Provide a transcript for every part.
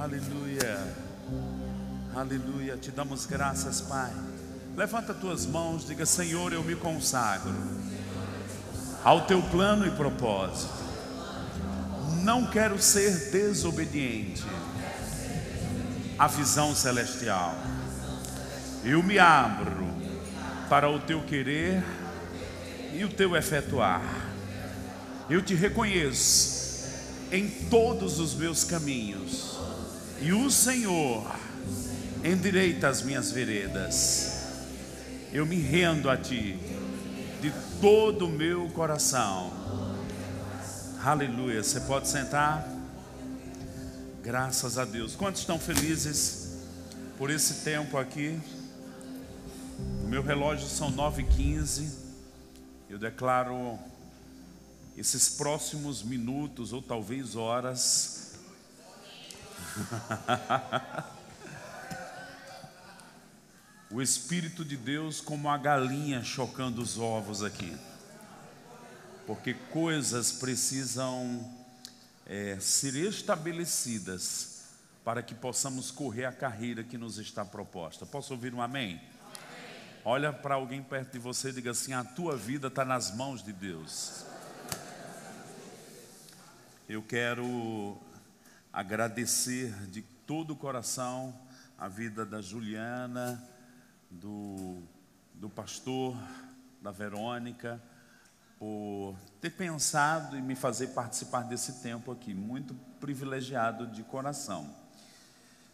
Aleluia. Aleluia. Te damos graças, Pai. Levanta tuas mãos, diga: Senhor, eu me consagro ao teu plano e propósito. Não quero ser desobediente à visão celestial. Eu me abro para o teu querer e o teu efetuar. Eu te reconheço em todos os meus caminhos, e o Senhor endireita as minhas veredas. Eu me rendo a Ti de todo o meu coração. Aleluia. Você pode sentar? Graças a Deus. Quantos estão felizes por esse tempo aqui? O meu relógio são 9h15. Eu declaro esses próximos minutos ou talvez horas. o Espírito de Deus como a galinha chocando os ovos aqui. Porque coisas precisam é, ser estabelecidas para que possamos correr a carreira que nos está proposta. Posso ouvir um amém? amém. Olha para alguém perto de você e diga assim: a tua vida está nas mãos de Deus. Eu quero agradecer de todo o coração a vida da Juliana, do, do pastor, da Verônica, por ter pensado e me fazer participar desse tempo aqui, muito privilegiado de coração.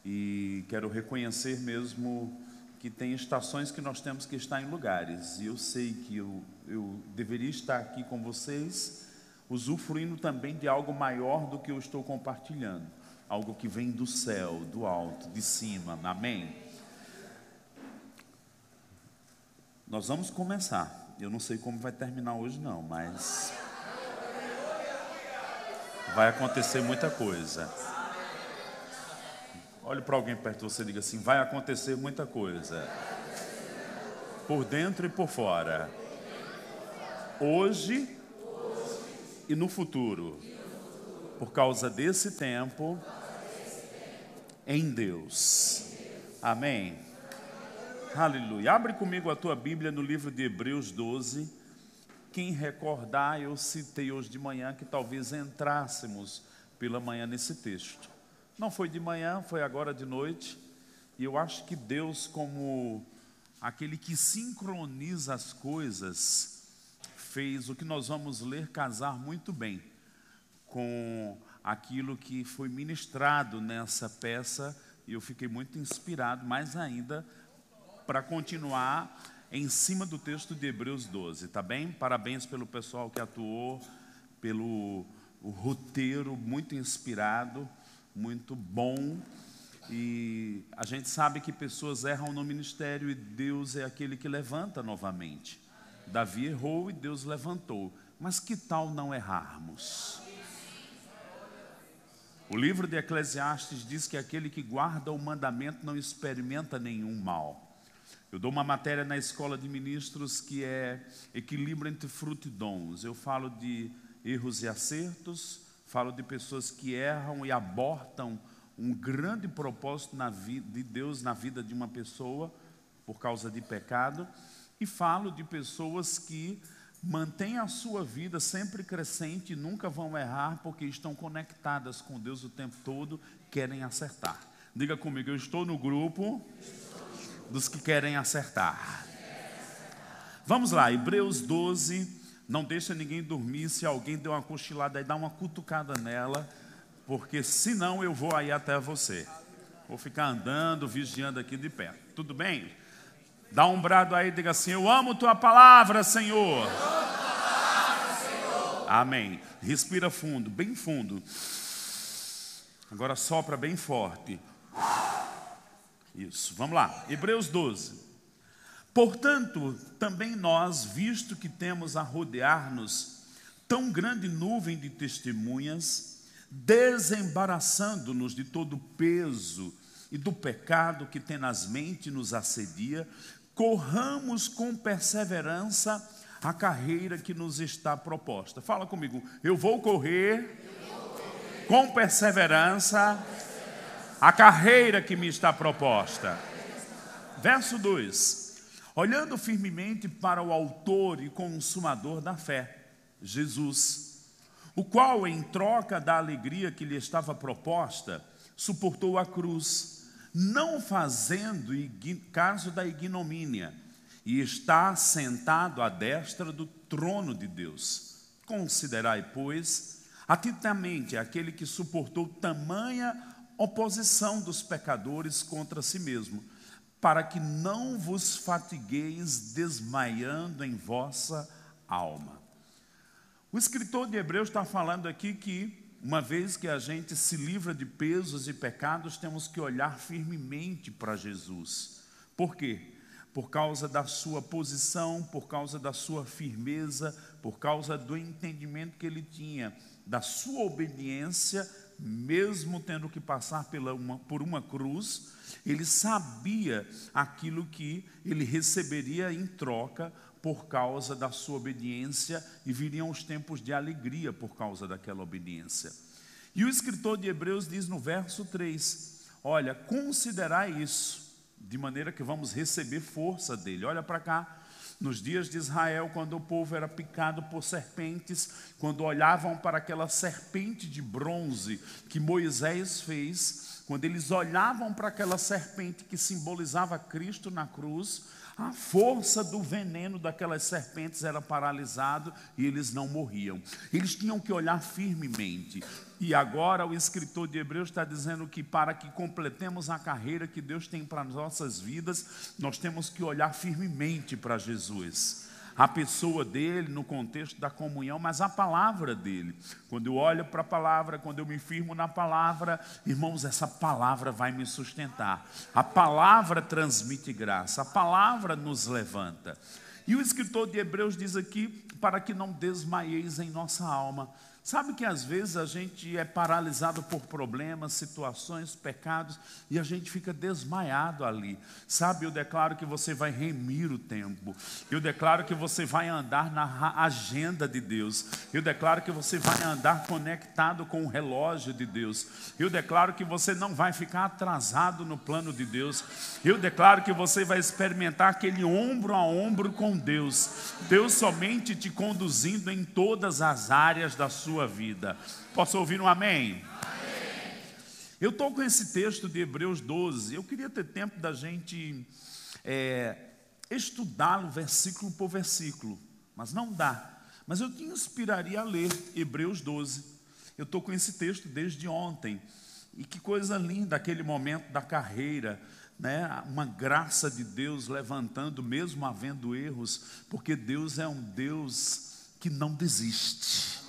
E quero reconhecer mesmo que tem estações que nós temos que estar em lugares, e eu sei que eu, eu deveria estar aqui com vocês, usufruindo também de algo maior do que eu estou compartilhando, algo que vem do céu, do alto, de cima, amém? Nós vamos começar. Eu não sei como vai terminar hoje, não, mas vai acontecer muita coisa. Olhe para alguém perto de você e diga assim: vai acontecer muita coisa. Por dentro e por fora. Hoje e no futuro. Por causa desse tempo em Deus. Amém. Aleluia. Abre comigo a tua Bíblia no livro de Hebreus 12. Quem recordar, eu citei hoje de manhã que talvez entrássemos pela manhã nesse texto. Não foi de manhã, foi agora de noite. E eu acho que Deus, como aquele que sincroniza as coisas, fez o que nós vamos ler casar muito bem com aquilo que foi ministrado nessa peça. E eu fiquei muito inspirado, mais ainda para continuar em cima do texto de Hebreus 12, tá bem? Parabéns pelo pessoal que atuou, pelo roteiro muito inspirado, muito bom. E a gente sabe que pessoas erram no ministério e Deus é aquele que levanta novamente. Davi errou e Deus levantou. Mas que tal não errarmos? O livro de Eclesiastes diz que aquele que guarda o mandamento não experimenta nenhum mal. Eu dou uma matéria na escola de ministros que é equilíbrio entre fruto e dons. Eu falo de erros e acertos, falo de pessoas que erram e abortam um grande propósito na vida de Deus na vida de uma pessoa por causa de pecado, e falo de pessoas que mantêm a sua vida sempre crescente e nunca vão errar porque estão conectadas com Deus o tempo todo, querem acertar. Diga comigo, eu estou no grupo dos que querem acertar. Vamos lá, Hebreus 12. Não deixa ninguém dormir. Se alguém deu uma cochilada aí, dá uma cutucada nela, porque senão eu vou aí até você. Vou ficar andando, vigiando aqui de perto. Tudo bem? Dá um brado aí, diga assim: Eu amo tua palavra, Senhor. Amém. Respira fundo, bem fundo. Agora sopra bem forte. Isso, vamos lá. Hebreus 12. Portanto, também nós, visto que temos a rodear-nos tão grande nuvem de testemunhas, desembaraçando-nos de todo o peso e do pecado que tenazmente nos assedia, corramos com perseverança a carreira que nos está proposta. Fala comigo, eu vou correr, eu vou correr com perseverança a carreira que me está proposta. Verso 2: Olhando firmemente para o Autor e Consumador da fé, Jesus, o qual, em troca da alegria que lhe estava proposta, suportou a cruz, não fazendo caso da ignomínia, e está sentado à destra do trono de Deus. Considerai, pois, atentamente aquele que suportou tamanha oposição dos pecadores contra si mesmo, para que não vos fatigueis desmaiando em vossa alma. O escritor de Hebreus está falando aqui que, uma vez que a gente se livra de pesos e pecados, temos que olhar firmemente para Jesus. Por quê? Por causa da sua posição, por causa da sua firmeza, por causa do entendimento que ele tinha, da sua obediência mesmo tendo que passar pela uma, por uma cruz, ele sabia aquilo que ele receberia em troca por causa da sua obediência e viriam os tempos de alegria por causa daquela obediência. E o escritor de Hebreus diz no verso 3: Olha, considerai isso, de maneira que vamos receber força dele. Olha para cá. Nos dias de Israel, quando o povo era picado por serpentes, quando olhavam para aquela serpente de bronze que Moisés fez, quando eles olhavam para aquela serpente que simbolizava Cristo na cruz, a força do veneno daquelas serpentes era paralisado e eles não morriam. Eles tinham que olhar firmemente. E agora o escritor de Hebreus está dizendo que para que completemos a carreira que Deus tem para nossas vidas, nós temos que olhar firmemente para Jesus a pessoa dele no contexto da comunhão, mas a palavra dele. Quando eu olho para a palavra, quando eu me firmo na palavra, irmãos, essa palavra vai me sustentar. A palavra transmite graça, a palavra nos levanta. E o escritor de Hebreus diz aqui: para que não desmaieis em nossa alma. Sabe que às vezes a gente é paralisado por problemas, situações, pecados e a gente fica desmaiado ali. Sabe, eu declaro que você vai remir o tempo. Eu declaro que você vai andar na agenda de Deus. Eu declaro que você vai andar conectado com o relógio de Deus. Eu declaro que você não vai ficar atrasado no plano de Deus. Eu declaro que você vai experimentar aquele ombro a ombro com Deus. Deus somente te conduzindo em todas as áreas da sua sua vida. Posso ouvir um amém? amém. Eu estou com esse texto de Hebreus 12. Eu queria ter tempo da gente é, estudá-lo versículo por versículo, mas não dá. Mas eu te inspiraria a ler Hebreus 12. Eu estou com esse texto desde ontem. E que coisa linda aquele momento da carreira, né? uma graça de Deus levantando, mesmo havendo erros, porque Deus é um Deus que não desiste.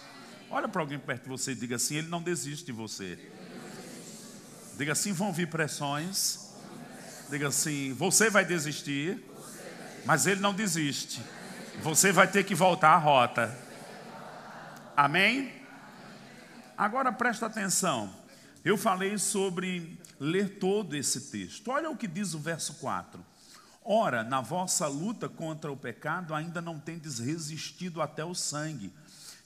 Olha para alguém perto de você e diga assim: Ele não desiste de você. Diga assim: vão vir pressões. Diga assim: você vai desistir, mas Ele não desiste. Você vai ter que voltar à rota. Amém? Agora presta atenção. Eu falei sobre ler todo esse texto. Olha o que diz o verso 4. Ora, na vossa luta contra o pecado, ainda não tendes resistido até o sangue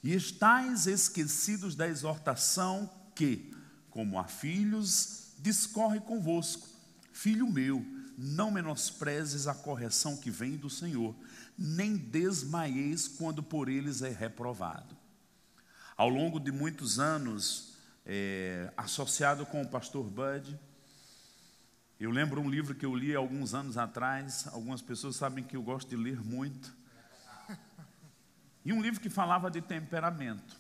e estáis esquecidos da exortação que, como a filhos, discorre convosco. Filho meu, não menosprezes a correção que vem do Senhor, nem desmaieis quando por eles é reprovado. Ao longo de muitos anos, é, associado com o pastor Bud, eu lembro um livro que eu li alguns anos atrás. Algumas pessoas sabem que eu gosto de ler muito. E um livro que falava de temperamento.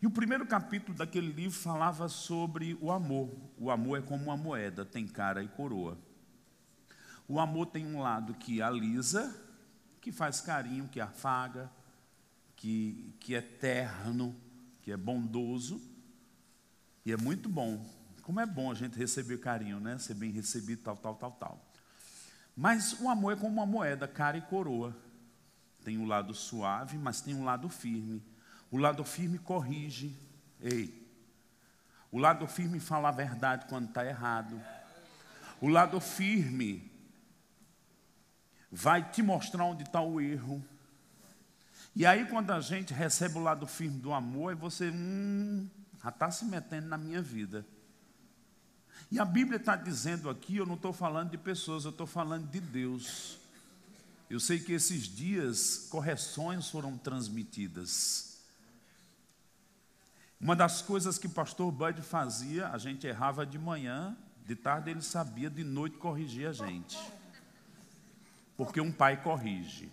E o primeiro capítulo daquele livro falava sobre o amor. O amor é como uma moeda, tem cara e coroa. O amor tem um lado que alisa, que faz carinho, que afaga, que, que é terno, que é bondoso. E é muito bom. Como é bom a gente receber carinho, né? Ser bem recebido, tal, tal, tal, tal. Mas o amor é como uma moeda, cara e coroa. Tem um lado suave, mas tem um lado firme. O lado firme corrige. Ei. O lado firme fala a verdade quando está errado. O lado firme vai te mostrar onde está o erro. E aí, quando a gente recebe o lado firme do amor, aí você, hum, já está se metendo na minha vida. E a Bíblia está dizendo aqui, eu não estou falando de pessoas, eu estou falando de Deus. Eu sei que esses dias correções foram transmitidas. Uma das coisas que o pastor Bud fazia, a gente errava de manhã, de tarde ele sabia, de noite corrigia a gente. Porque um pai corrige.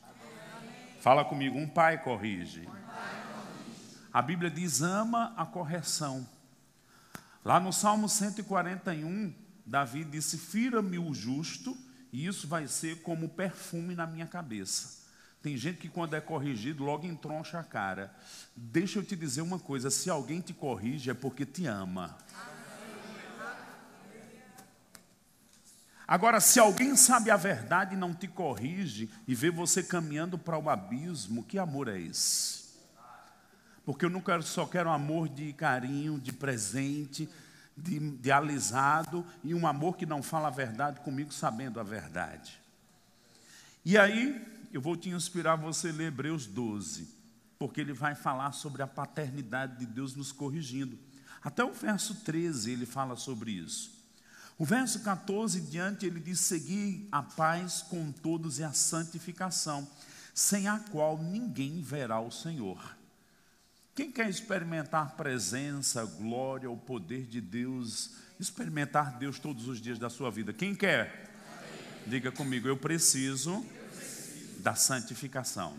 Fala comigo, um pai corrige. A Bíblia diz: ama a correção. Lá no Salmo 141, Davi disse: Fira-me o justo, e isso vai ser como perfume na minha cabeça. Tem gente que, quando é corrigido, logo entroncha a cara. Deixa eu te dizer uma coisa: se alguém te corrige, é porque te ama. Agora, se alguém sabe a verdade e não te corrige e vê você caminhando para o abismo, que amor é esse? porque eu não quero, só quero amor de carinho, de presente, de, de alisado e um amor que não fala a verdade comigo, sabendo a verdade. E aí, eu vou te inspirar você ler Hebreus 12, porque ele vai falar sobre a paternidade de Deus nos corrigindo. Até o verso 13 ele fala sobre isso. O verso 14 diante ele diz: Seguir a paz com todos e a santificação, sem a qual ninguém verá o Senhor. Quem quer experimentar presença, glória, o poder de Deus, experimentar Deus todos os dias da sua vida? Quem quer? Diga comigo, eu preciso da santificação.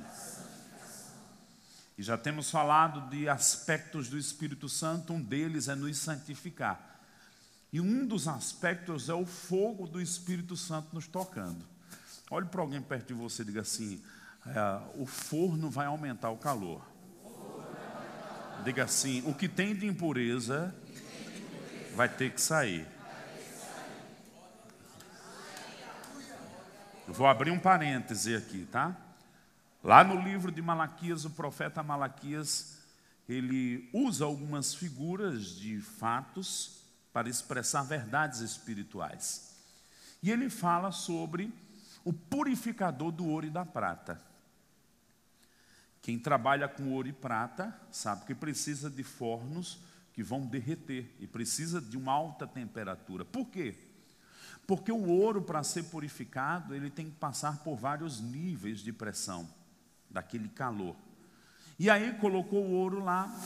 E já temos falado de aspectos do Espírito Santo, um deles é nos santificar. E um dos aspectos é o fogo do Espírito Santo nos tocando. Olhe para alguém perto de você e diga assim: é, o forno vai aumentar o calor. Diga assim: o que tem de impureza vai ter que sair. Eu vou abrir um parêntese aqui, tá? Lá no livro de Malaquias, o profeta Malaquias, ele usa algumas figuras de fatos para expressar verdades espirituais. E ele fala sobre o purificador do ouro e da prata. Quem trabalha com ouro e prata sabe que precisa de fornos que vão derreter e precisa de uma alta temperatura. Por quê? Porque o ouro, para ser purificado, ele tem que passar por vários níveis de pressão, daquele calor. E aí colocou o ouro lá,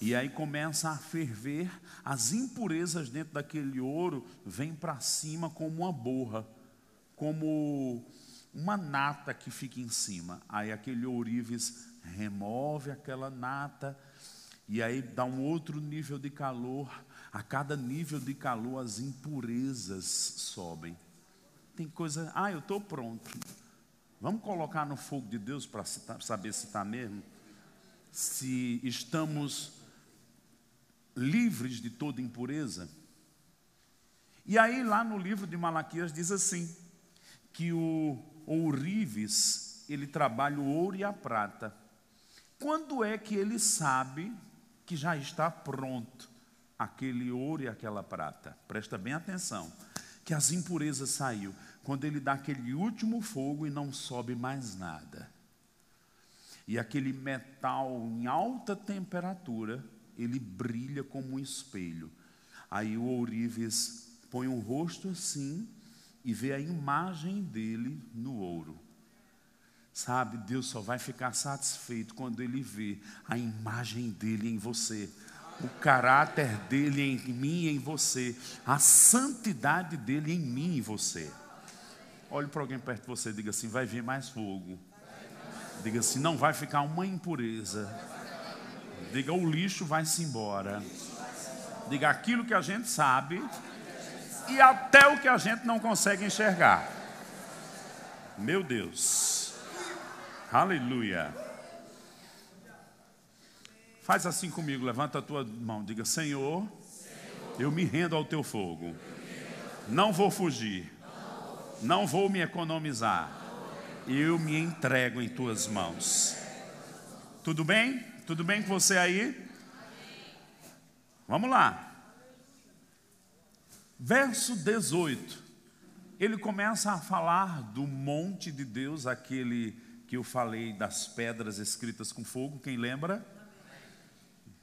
e aí começa a ferver, as impurezas dentro daquele ouro vêm para cima como uma borra, como uma nata que fica em cima. Aí aquele ourives remove aquela nata e aí dá um outro nível de calor. A cada nível de calor as impurezas sobem. Tem coisa, ah, eu estou pronto. Vamos colocar no fogo de Deus para saber se está mesmo? Se estamos livres de toda impureza? E aí, lá no livro de Malaquias, diz assim: que o ourives, ele trabalha o ouro e a prata quando é que ele sabe que já está pronto aquele ouro e aquela prata? Presta bem atenção, que as impurezas saiu quando ele dá aquele último fogo e não sobe mais nada. E aquele metal em alta temperatura, ele brilha como um espelho. Aí o ourives põe um rosto assim e vê a imagem dele no ouro. Sabe, Deus só vai ficar satisfeito quando Ele vê a imagem dele em você, o caráter dele em mim e em você, a santidade dele em mim e você. Olhe para alguém perto de você e diga assim: vai vir mais fogo. Diga assim: não vai ficar uma impureza. Diga: o lixo vai se embora. Diga aquilo que a gente sabe e até o que a gente não consegue enxergar. Meu Deus. Aleluia. Faz assim comigo, levanta a tua mão, diga: Senhor, eu me rendo ao teu fogo. Não vou fugir. Não vou me economizar. Eu me entrego em tuas mãos. Tudo bem? Tudo bem com você aí? Vamos lá. Verso 18. Ele começa a falar do monte de Deus, aquele que eu falei das pedras escritas com fogo, quem lembra?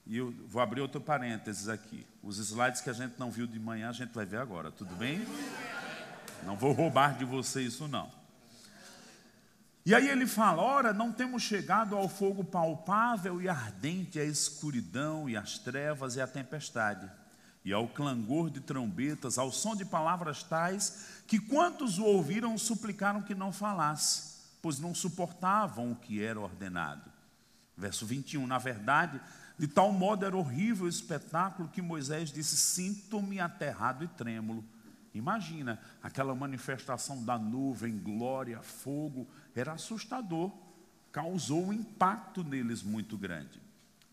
E eu vou abrir outro parênteses aqui. Os slides que a gente não viu de manhã, a gente vai ver agora, tudo bem? Não vou roubar de você isso não. E aí ele fala: ora, não temos chegado ao fogo palpável e ardente, a escuridão e as trevas e a tempestade, e ao clangor de trombetas, ao som de palavras tais, que quantos o ouviram suplicaram que não falasse, pois não suportavam o que era ordenado. Verso 21, na verdade, de tal modo era horrível o espetáculo que Moisés disse: Sinto-me aterrado e trêmulo. Imagina aquela manifestação da nuvem, glória, fogo, era assustador, causou um impacto neles muito grande.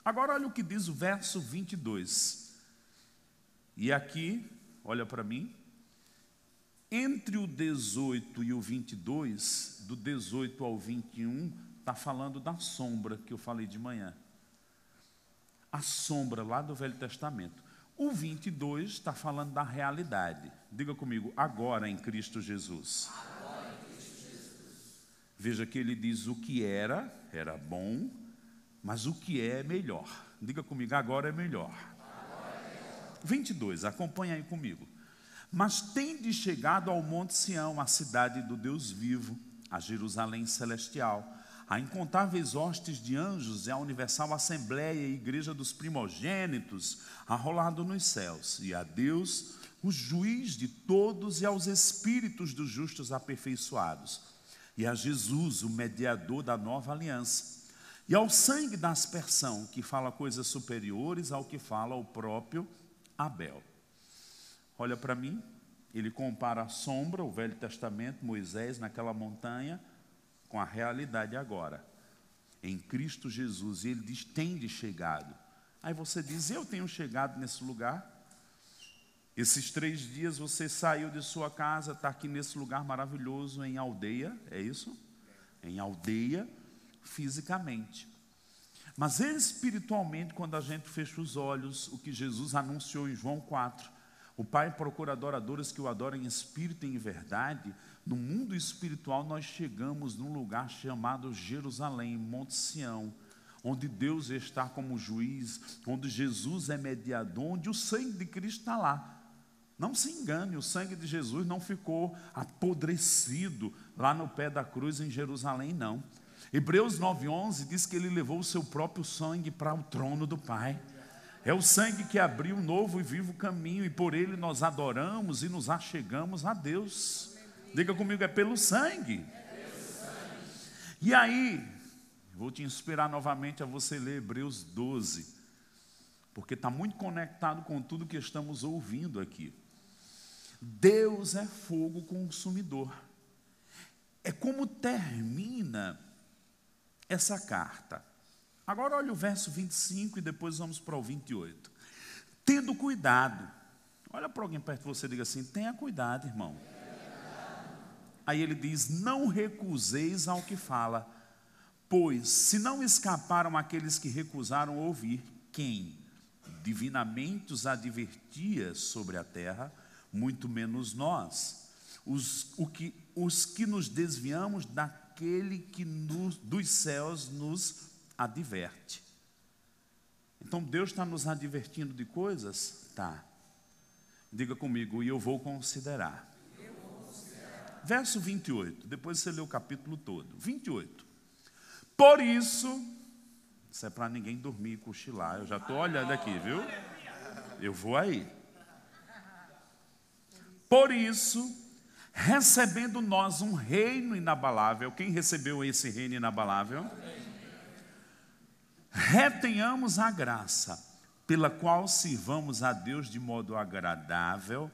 Agora, olha o que diz o verso 22. E aqui, olha para mim, entre o 18 e o 22, do 18 ao 21, está falando da sombra que eu falei de manhã. A sombra lá do Velho Testamento. O 22 está falando da realidade. Diga comigo, agora em Cristo Jesus. Veja que ele diz o que era, era bom, mas o que é, é melhor. Diga comigo, agora é melhor. Agora é melhor. 22, acompanha aí comigo. Mas tende chegado ao Monte Sião, a cidade do Deus vivo, a Jerusalém celestial a incontáveis hostes de anjos e a universal assembleia e igreja dos primogênitos, arrolado nos céus, e a Deus, o juiz de todos, e aos espíritos dos justos aperfeiçoados, e a Jesus, o mediador da nova aliança, e ao sangue da aspersão, que fala coisas superiores ao que fala o próprio Abel. Olha para mim, ele compara a sombra, o Velho Testamento, Moisés naquela montanha, com a realidade agora. Em Cristo Jesus, e ele diz: tem chegado. Aí você diz: eu tenho chegado nesse lugar. Esses três dias você saiu de sua casa, está aqui nesse lugar maravilhoso, em aldeia, é isso? Em aldeia, fisicamente. Mas espiritualmente, quando a gente fecha os olhos, o que Jesus anunciou em João 4, o Pai procura adoradores que o adorem em espírito e em verdade, no mundo espiritual, nós chegamos num lugar chamado Jerusalém, Monte Sião, onde Deus está como juiz, onde Jesus é mediador, onde o sangue de Cristo está lá. Não se engane, o sangue de Jesus não ficou apodrecido lá no pé da cruz em Jerusalém, não. Hebreus 9,11 diz que ele levou o seu próprio sangue para o trono do Pai. É o sangue que abriu um novo e vivo caminho, e por ele nós adoramos e nos achegamos a Deus. Diga comigo, é pelo sangue. E aí, vou te inspirar novamente a você ler Hebreus 12, porque está muito conectado com tudo que estamos ouvindo aqui. Deus é fogo consumidor. É como termina essa carta. Agora olha o verso 25 e depois vamos para o 28. Tendo cuidado. Olha para alguém perto de você e diga assim: tenha cuidado, irmão. Aí ele diz: Não recuseis ao que fala, pois se não escaparam aqueles que recusaram ouvir, quem divinamente os advertia sobre a terra, muito menos nós, os, o que, os que nos desviamos daquele que nos, dos céus nos adverte. Então Deus está nos advertindo de coisas? Tá. Diga comigo, e eu vou considerar. Verso 28, depois você lê o capítulo todo. 28. Por isso, isso é para ninguém dormir e cochilar. Eu já estou olhando aqui, viu? Eu vou aí. Por isso, recebendo nós um reino inabalável, quem recebeu esse reino inabalável? Retenhamos a graça pela qual sirvamos a Deus de modo agradável,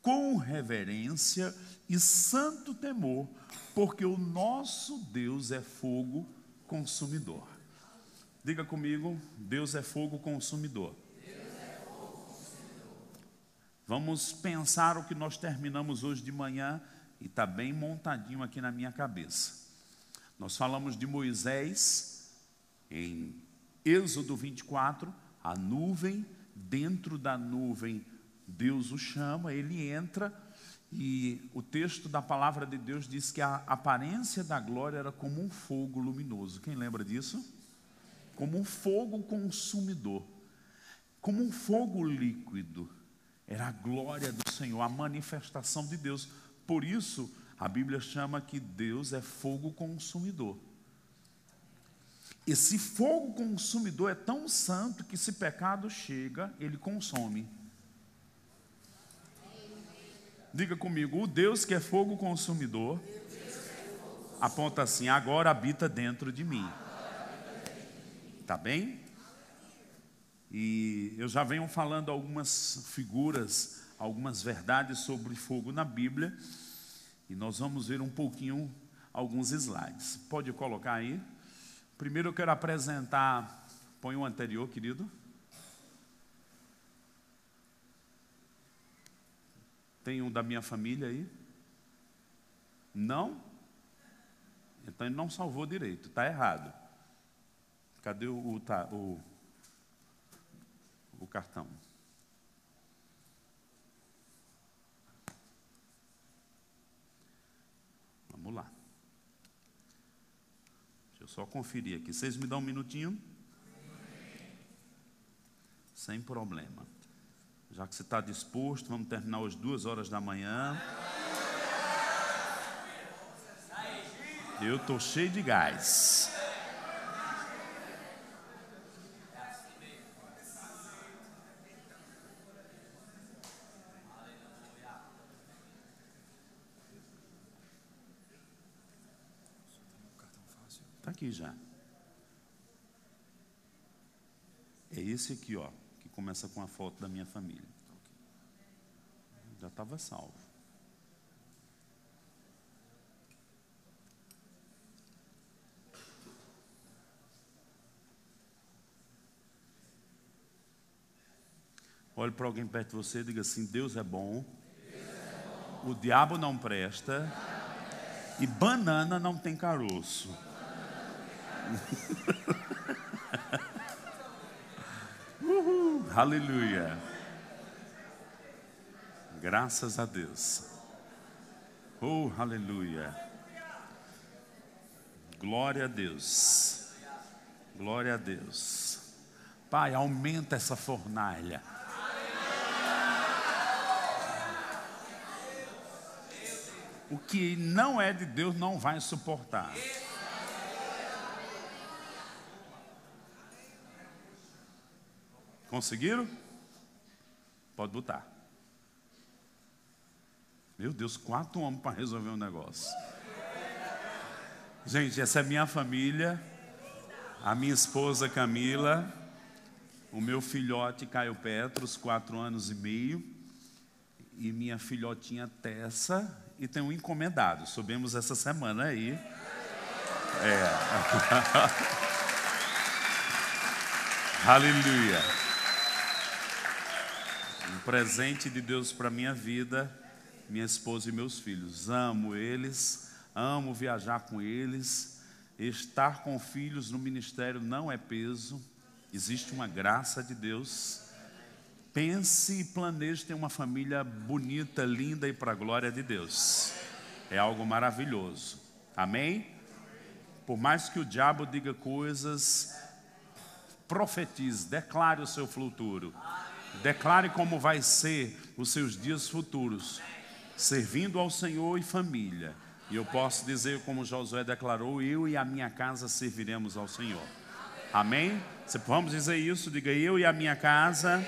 com reverência e santo temor, porque o nosso Deus é fogo consumidor. Diga comigo, Deus é fogo consumidor. Vamos pensar o que nós terminamos hoje de manhã e está bem montadinho aqui na minha cabeça. Nós falamos de Moisés em Êxodo 24, a nuvem, dentro da nuvem Deus o chama, ele entra e o texto da palavra de Deus diz que a aparência da glória era como um fogo luminoso. Quem lembra disso? Como um fogo consumidor. como um fogo líquido. Era a glória do Senhor, a manifestação de Deus. Por isso, a Bíblia chama que Deus é fogo consumidor. Esse fogo consumidor é tão santo que, se pecado chega, ele consome. Diga comigo, o Deus que é fogo consumidor, aponta assim: agora habita dentro de mim. Tá bem? E eu já venho falando algumas figuras, algumas verdades sobre fogo na Bíblia, e nós vamos ver um pouquinho alguns slides. Pode colocar aí? Primeiro eu quero apresentar, põe o anterior, querido. Tem um da minha família aí? Não? Então ele não salvou direito, está errado. Cadê o, tá, o, o cartão? Vamos lá. Só conferir aqui. Vocês me dão um minutinho? Sem problema. Já que você está disposto, vamos terminar às duas horas da manhã. Eu estou cheio de gás. Aqui já. É esse aqui, ó começa com a foto da minha família. Já estava salvo. Olhe para alguém perto de você e diga assim: Deus é bom, Deus é bom. o diabo não presta. e banana não tem caroço. Caroço. Aleluia. Graças a Deus. Oh, aleluia. Glória a Deus. Glória a Deus. Pai, aumenta essa fornalha. O que não é de Deus não vai suportar. Conseguiram? Pode botar. Meu Deus, quatro homens para resolver um negócio. Gente, essa é minha família, a minha esposa Camila, o meu filhote Caio Petros, quatro anos e meio, e minha filhotinha Tessa, e tem um encomendado. Subimos essa semana aí. É. Aleluia presente de Deus para minha vida, minha esposa e meus filhos. Amo eles, amo viajar com eles. Estar com filhos no ministério não é peso, existe uma graça de Deus. Pense e planeje ter uma família bonita, linda e para a glória de Deus. É algo maravilhoso. Amém? Por mais que o diabo diga coisas, profetize, declare o seu futuro. Declare como vai ser os seus dias futuros, servindo ao Senhor e família. E eu posso dizer, como Josué declarou: eu e a minha casa serviremos ao Senhor. Amém? Se vamos dizer isso, diga eu e a minha casa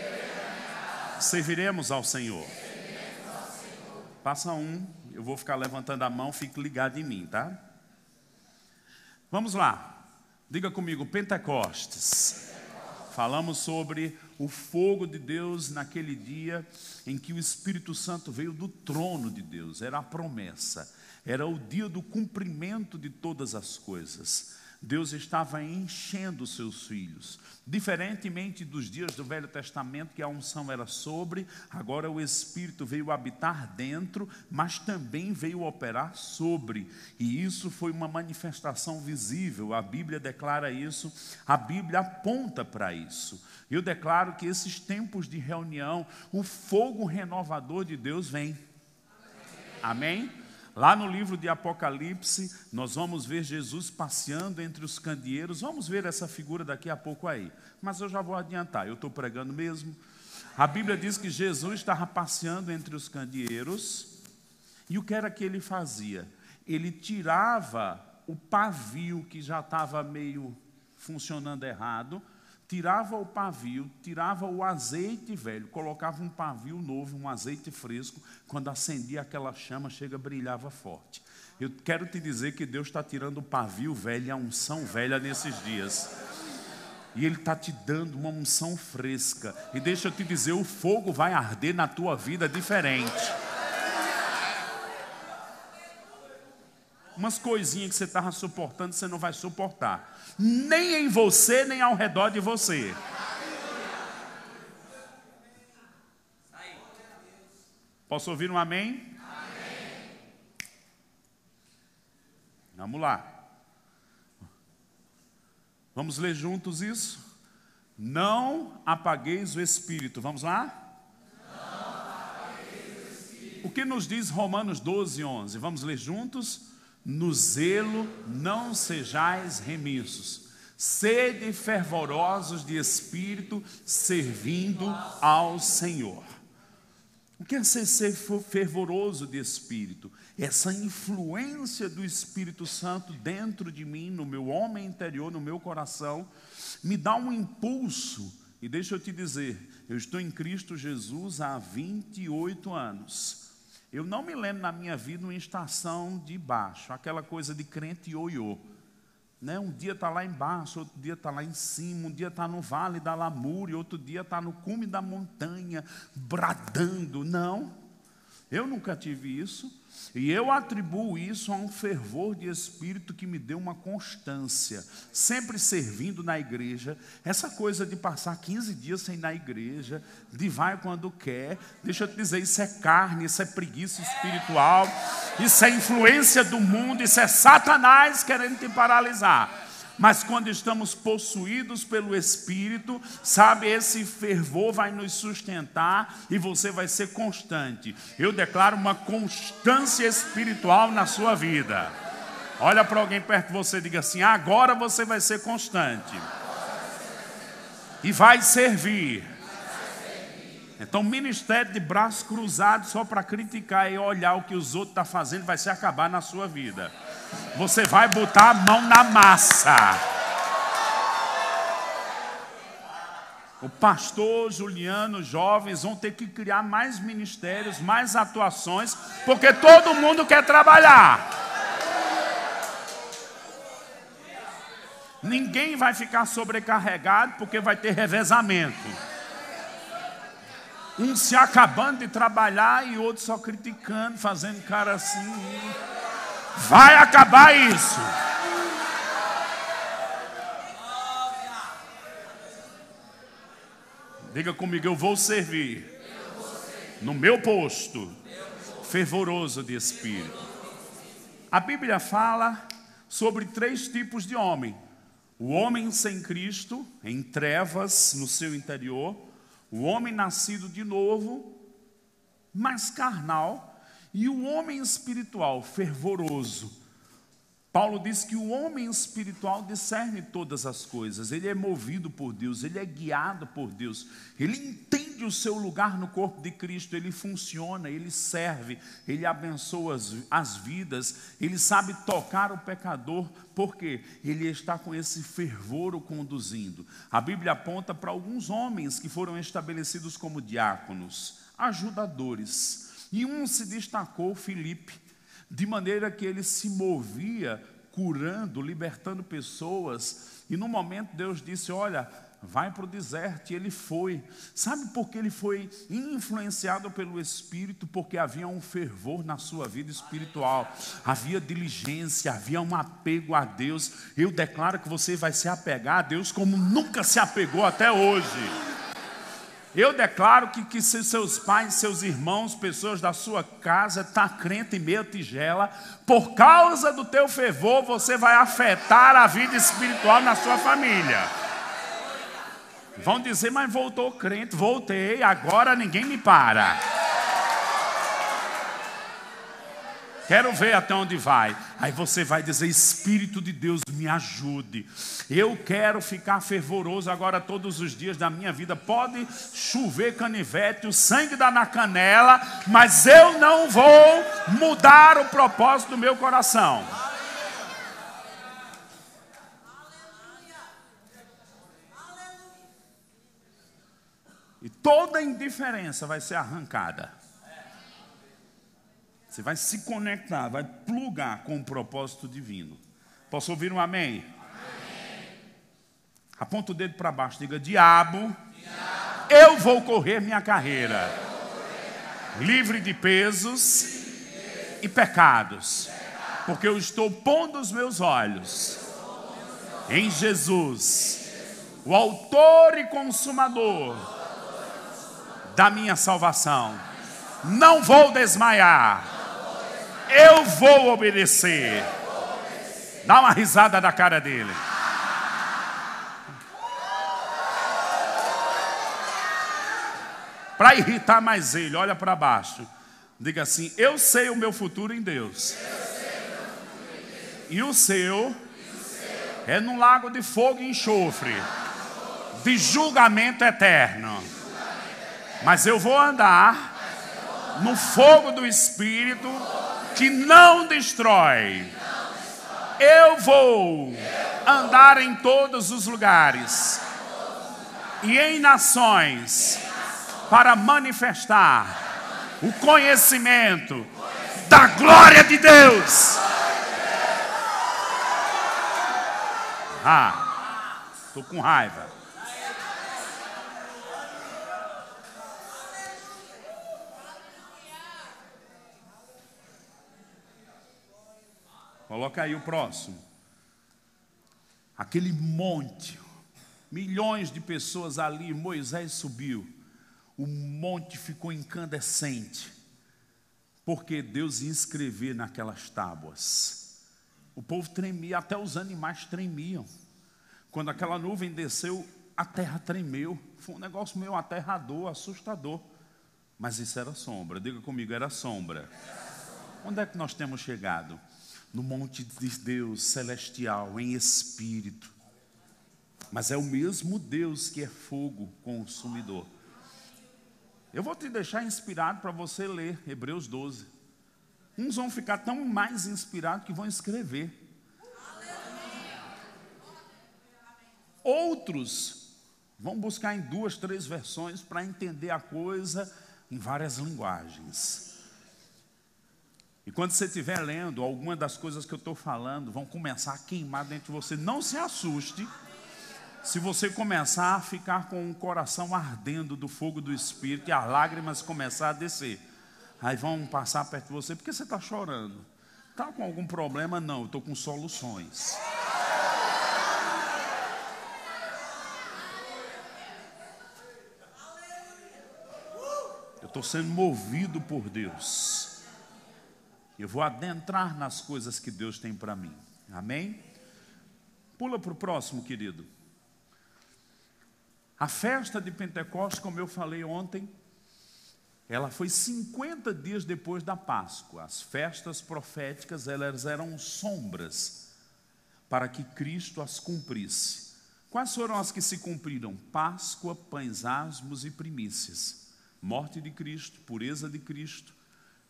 serviremos ao Senhor. Passa um, eu vou ficar levantando a mão, fique ligado em mim, tá? Vamos lá. Diga comigo, Pentecostes. Falamos sobre o fogo de Deus naquele dia em que o Espírito Santo veio do trono de Deus, era a promessa, era o dia do cumprimento de todas as coisas. Deus estava enchendo seus filhos. Diferentemente dos dias do Velho Testamento, que a unção era sobre, agora o Espírito veio habitar dentro, mas também veio operar sobre. E isso foi uma manifestação visível. A Bíblia declara isso, a Bíblia aponta para isso. Eu declaro que esses tempos de reunião, o fogo renovador de Deus vem. Amém? Lá no livro de Apocalipse, nós vamos ver Jesus passeando entre os candeeiros. Vamos ver essa figura daqui a pouco aí. Mas eu já vou adiantar, eu estou pregando mesmo. A Bíblia diz que Jesus estava passeando entre os candeeiros. E o que era que ele fazia? Ele tirava o pavio que já estava meio funcionando errado tirava o pavio, tirava o azeite velho, colocava um pavio novo, um azeite fresco, quando acendia aquela chama, chega, brilhava forte. Eu quero te dizer que Deus está tirando o pavio velho e a unção velha nesses dias. E Ele está te dando uma unção fresca. E deixa eu te dizer, o fogo vai arder na tua vida diferente. Umas coisinhas que você estava suportando, você não vai suportar. Nem em você, nem ao redor de você. Posso ouvir um amém? amém? Vamos lá. Vamos ler juntos isso? Não apagueis o espírito. Vamos lá? O que nos diz Romanos 12, 11? Vamos ler juntos? No zelo não sejais remissos, sede fervorosos de espírito, servindo ao Senhor. O que é ser, fervoroso de espírito? Essa influência do Espírito Santo dentro de mim, no meu homem interior, no meu coração, me dá um impulso. E deixa eu te dizer, eu estou em Cristo Jesus há 28 anos. Eu não me lembro na minha vida uma estação de baixo, aquela coisa de crente ioiô. Né? Um dia está lá embaixo, outro dia está lá em cima, um dia está no vale da lamúria, outro dia está no cume da montanha, bradando. Não, eu nunca tive isso. E eu atribuo isso a um fervor de espírito que me deu uma constância, sempre servindo na igreja. Essa coisa de passar 15 dias sem ir na igreja, de vai quando quer, deixa eu te dizer, isso é carne, isso é preguiça espiritual, isso é influência do mundo, isso é Satanás querendo te paralisar mas quando estamos possuídos pelo Espírito, sabe, esse fervor vai nos sustentar e você vai ser constante. Eu declaro uma constância espiritual na sua vida. Olha para alguém perto de você e diga assim: agora você vai ser constante e vai servir. Então, ministério de braços cruzados só para criticar e olhar o que os outros estão tá fazendo vai se acabar na sua vida. Você vai botar a mão na massa. O pastor Juliano, jovens vão ter que criar mais ministérios, mais atuações, porque todo mundo quer trabalhar. Ninguém vai ficar sobrecarregado porque vai ter revezamento. Um se acabando de trabalhar e outro só criticando, fazendo cara assim. Vai acabar isso. Diga comigo, eu vou servir no meu posto, fervoroso de espírito. A Bíblia fala sobre três tipos de homem: o homem sem Cristo, em trevas no seu interior, o homem nascido de novo, mas carnal, e o homem espiritual, fervoroso. Paulo diz que o homem espiritual discerne todas as coisas, ele é movido por Deus, ele é guiado por Deus, ele entende o seu lugar no corpo de Cristo, ele funciona, ele serve, ele abençoa as, as vidas, ele sabe tocar o pecador, porque ele está com esse fervor o conduzindo. A Bíblia aponta para alguns homens que foram estabelecidos como diáconos, ajudadores e um se destacou, Filipe, de maneira que ele se movia curando, libertando pessoas. E no momento Deus disse: Olha, vai para o deserto. E ele foi. Sabe por que ele foi influenciado pelo Espírito? Porque havia um fervor na sua vida espiritual, havia diligência, havia um apego a Deus. Eu declaro que você vai se apegar a Deus como nunca se apegou até hoje. Eu declaro que, que se seus pais, seus irmãos, pessoas da sua casa está crente em meio tigela, por causa do teu fervor, você vai afetar a vida espiritual na sua família. Vão dizer, mas voltou crente, voltei, agora ninguém me para. Quero ver até onde vai. Aí você vai dizer: Espírito de Deus, me ajude. Eu quero ficar fervoroso agora todos os dias da minha vida. Pode chover canivete, o sangue dá na canela, mas eu não vou mudar o propósito do meu coração. E toda indiferença vai ser arrancada. Você vai se conectar, vai plugar com o propósito divino. Posso ouvir um amém? amém. Aponta o dedo para baixo, diga: Diabo, Diabo, eu vou correr minha carreira, livre de pesos, e pecados, porque eu estou pondo os meus olhos em Jesus, o Autor e Consumador da minha salvação. Não vou desmaiar eu vou obedecer. Dá uma risada da cara dele. Para irritar mais ele, olha para baixo. Diga assim: Eu sei o meu futuro em Deus. E o seu é no lago de fogo e enxofre, de julgamento eterno. Mas eu vou andar no fogo do Espírito que não destrói. Eu vou andar em todos os lugares e em nações para manifestar o conhecimento da glória de Deus. Ah, estou com raiva. Coloca aí o próximo. Aquele monte, milhões de pessoas ali, Moisés subiu. O monte ficou incandescente, porque Deus ia escrever naquelas tábuas. O povo tremia, até os animais tremiam. Quando aquela nuvem desceu, a terra tremeu. Foi um negócio meio aterrador, assustador. Mas isso era sombra. Diga comigo, era sombra. Onde é que nós temos chegado? No monte de Deus celestial, em espírito. Mas é o mesmo Deus que é fogo consumidor. Eu vou te deixar inspirado para você ler Hebreus 12. Uns vão ficar tão mais inspirados que vão escrever. Outros vão buscar em duas, três versões para entender a coisa em várias linguagens. E quando você estiver lendo, alguma das coisas que eu estou falando vão começar a queimar dentro de você. Não se assuste se você começar a ficar com o coração ardendo do fogo do Espírito e as lágrimas começar a descer. Aí vão passar perto de você, porque você está chorando. Está com algum problema? Não, eu estou com soluções. Eu estou sendo movido por Deus. Eu vou adentrar nas coisas que Deus tem para mim. Amém? Pula para o próximo, querido. A festa de Pentecostes, como eu falei ontem, ela foi 50 dias depois da Páscoa. As festas proféticas, elas eram sombras para que Cristo as cumprisse. Quais foram as que se cumpriram? Páscoa, pães asmos e primícias. Morte de Cristo, pureza de Cristo,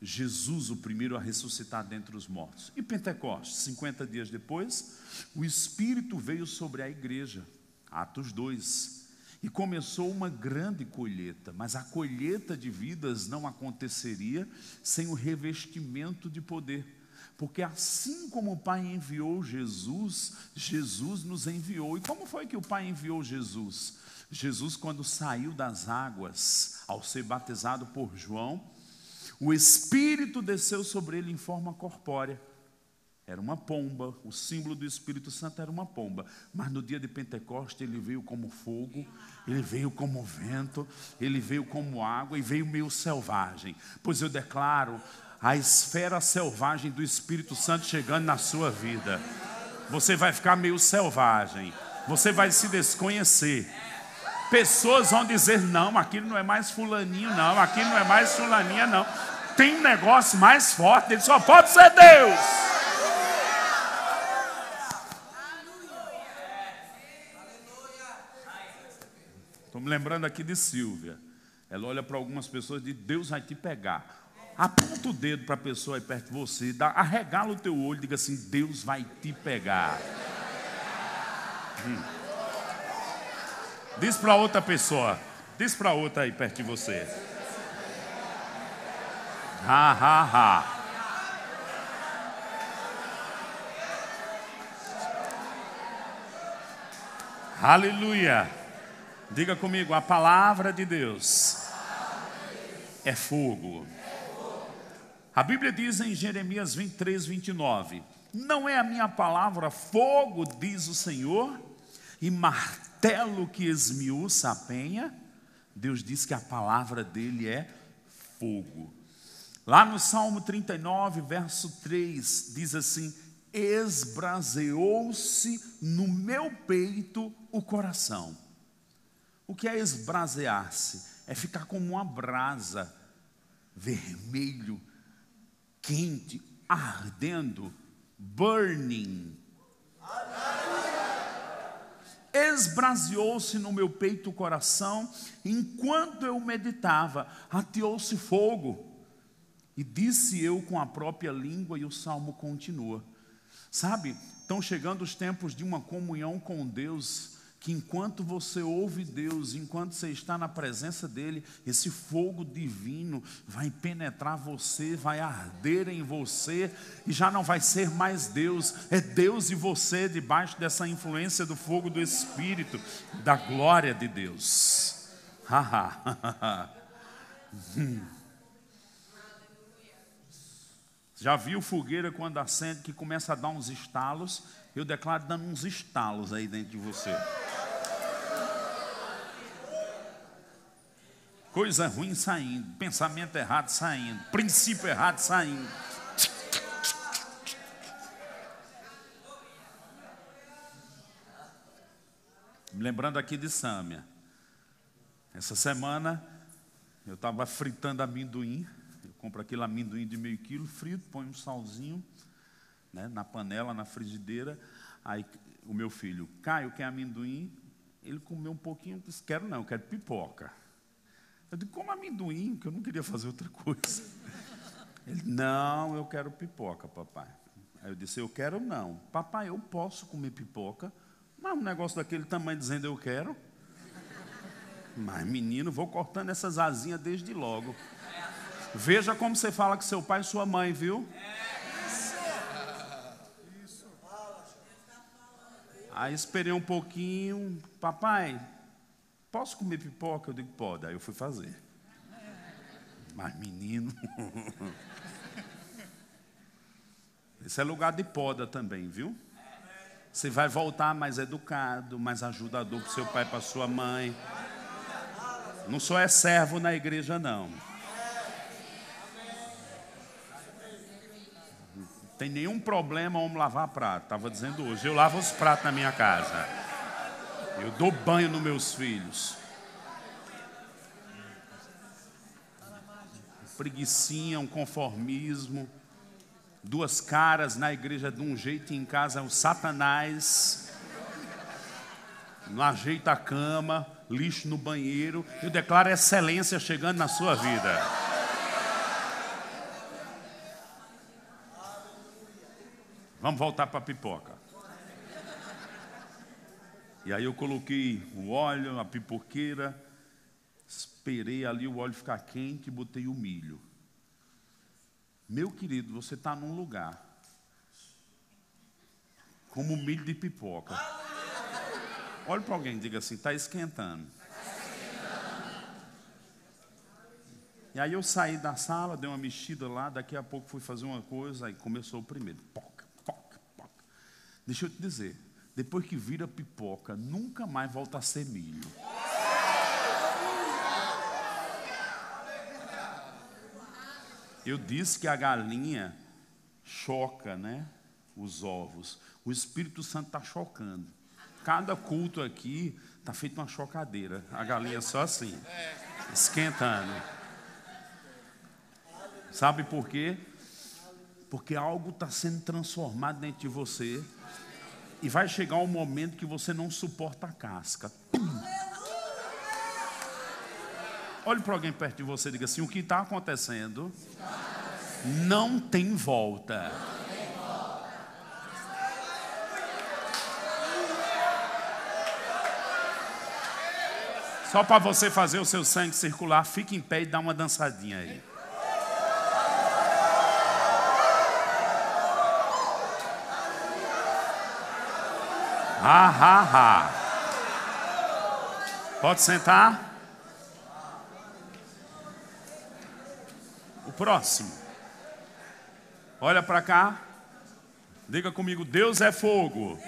Jesus, o primeiro a ressuscitar dentre os mortos. E Pentecostes, 50 dias depois, o Espírito veio sobre a igreja, Atos 2, e começou uma grande colheita, mas a colheita de vidas não aconteceria sem o revestimento de poder. Porque assim como o Pai enviou Jesus, Jesus nos enviou. E como foi que o Pai enviou Jesus? Jesus, quando saiu das águas, ao ser batizado por João, o Espírito desceu sobre ele em forma corpórea. Era uma pomba, o símbolo do Espírito Santo era uma pomba. Mas no dia de Pentecostes ele veio como fogo, ele veio como vento, ele veio como água e veio meio selvagem. Pois eu declaro a esfera selvagem do Espírito Santo chegando na sua vida. Você vai ficar meio selvagem, você vai se desconhecer. Pessoas vão dizer: não, aquilo não é mais fulaninho, não, aquilo não é mais fulaninha, não. tem um negócio mais forte, ele só pode ser Deus. Estou me lembrando aqui de Silvia. Ela olha para algumas pessoas e diz: Deus vai te pegar. Aponta o dedo para a pessoa aí perto de você, dá, arregala o teu olho e diga assim: Deus vai te pegar. Hum. Diz para outra pessoa, diz para outra aí perto de você. Ha, ha, ha. Aleluia. Diga comigo, a palavra de Deus é fogo. A Bíblia diz em Jeremias 23, 29: Não é a minha palavra fogo, diz o Senhor, e martelo que esmiuça a penha. Deus diz que a palavra dele é fogo. Lá no Salmo 39, verso 3, diz assim: Esbraseou-se no meu peito o coração. O que é esbrasear-se? É ficar como uma brasa, vermelho, quente, ardendo, burning. Esbraseou-se no meu peito o coração, enquanto eu meditava, ateou-se fogo. E disse eu com a própria língua, e o salmo continua. Sabe, estão chegando os tempos de uma comunhão com Deus, que enquanto você ouve Deus, enquanto você está na presença dEle, esse fogo divino vai penetrar você, vai arder em você, e já não vai ser mais Deus, é Deus e você debaixo dessa influência do fogo do Espírito, da glória de Deus. Hum. Já viu fogueira quando acende que começa a dar uns estalos? Eu declaro dando uns estalos aí dentro de você. Coisa ruim saindo, pensamento errado saindo, princípio errado saindo. Lembrando aqui de Sâmia. Essa semana eu estava fritando amendoim compra aquele amendoim de meio quilo frito, põe um salzinho né, na panela, na frigideira. Aí o meu filho, Caio, quer amendoim? Ele comeu um pouquinho, disse, quero não, quero pipoca. Eu disse, como amendoim, que eu não queria fazer outra coisa. Ele, não, eu quero pipoca, papai. Aí eu disse, eu quero não. Papai, eu posso comer pipoca, mas um negócio daquele tamanho dizendo eu quero. Mas menino, vou cortando essas asinhas desde logo. Veja como você fala com seu pai e sua mãe, viu? Aí esperei um pouquinho, papai, posso comer pipoca? Eu digo, pode. Aí eu fui fazer. Mas menino. Esse é lugar de poda também, viu? Você vai voltar mais educado, mais ajudador para seu pai para sua mãe. Não só é servo na igreja, não. Tem nenhum problema homem lavar prato. Estava dizendo hoje, eu lavo os pratos na minha casa. Eu dou banho nos meus filhos. Preguiçinha, um conformismo. Duas caras na igreja de um jeito e em casa é o satanás. Não ajeita a cama, lixo no banheiro. Eu declaro excelência chegando na sua vida. Vamos voltar para a pipoca. E aí eu coloquei o óleo, a pipoqueira, esperei ali o óleo ficar quente e botei o milho. Meu querido, você está num lugar como milho de pipoca. Olhe para alguém e diga assim: está esquentando. E aí eu saí da sala, dei uma mexida lá, daqui a pouco fui fazer uma coisa, aí começou o primeiro. Deixa eu te dizer, depois que vira pipoca, nunca mais volta a ser milho. Eu disse que a galinha choca, né? Os ovos. O Espírito Santo está chocando. Cada culto aqui está feito uma chocadeira. A galinha só assim, esquentando. Sabe por quê? Porque algo está sendo transformado dentro de você. E vai chegar um momento que você não suporta a casca. Olhe para alguém perto de você e diga assim: o que está acontecendo não tem volta. Só para você fazer o seu sangue circular, fique em pé e dá uma dançadinha aí. Ha, ha, ha. Pode sentar? O próximo. Olha para cá. Diga comigo: Deus é fogo.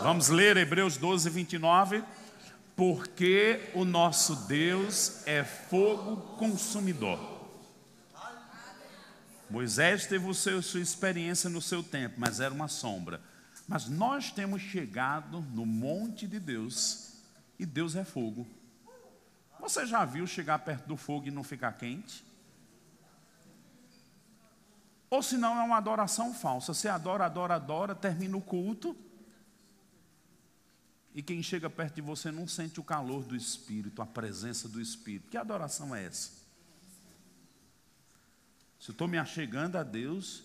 Vamos ler Hebreus 12, 29. Porque o nosso Deus é fogo consumidor. Moisés teve seu, sua experiência no seu tempo, mas era uma sombra. Mas nós temos chegado no monte de Deus e Deus é fogo. Você já viu chegar perto do fogo e não ficar quente? Ou se não é uma adoração falsa. Você adora, adora, adora, termina o culto. E quem chega perto de você não sente o calor do Espírito, a presença do Espírito. Que adoração é essa? Se eu estou me achegando a Deus,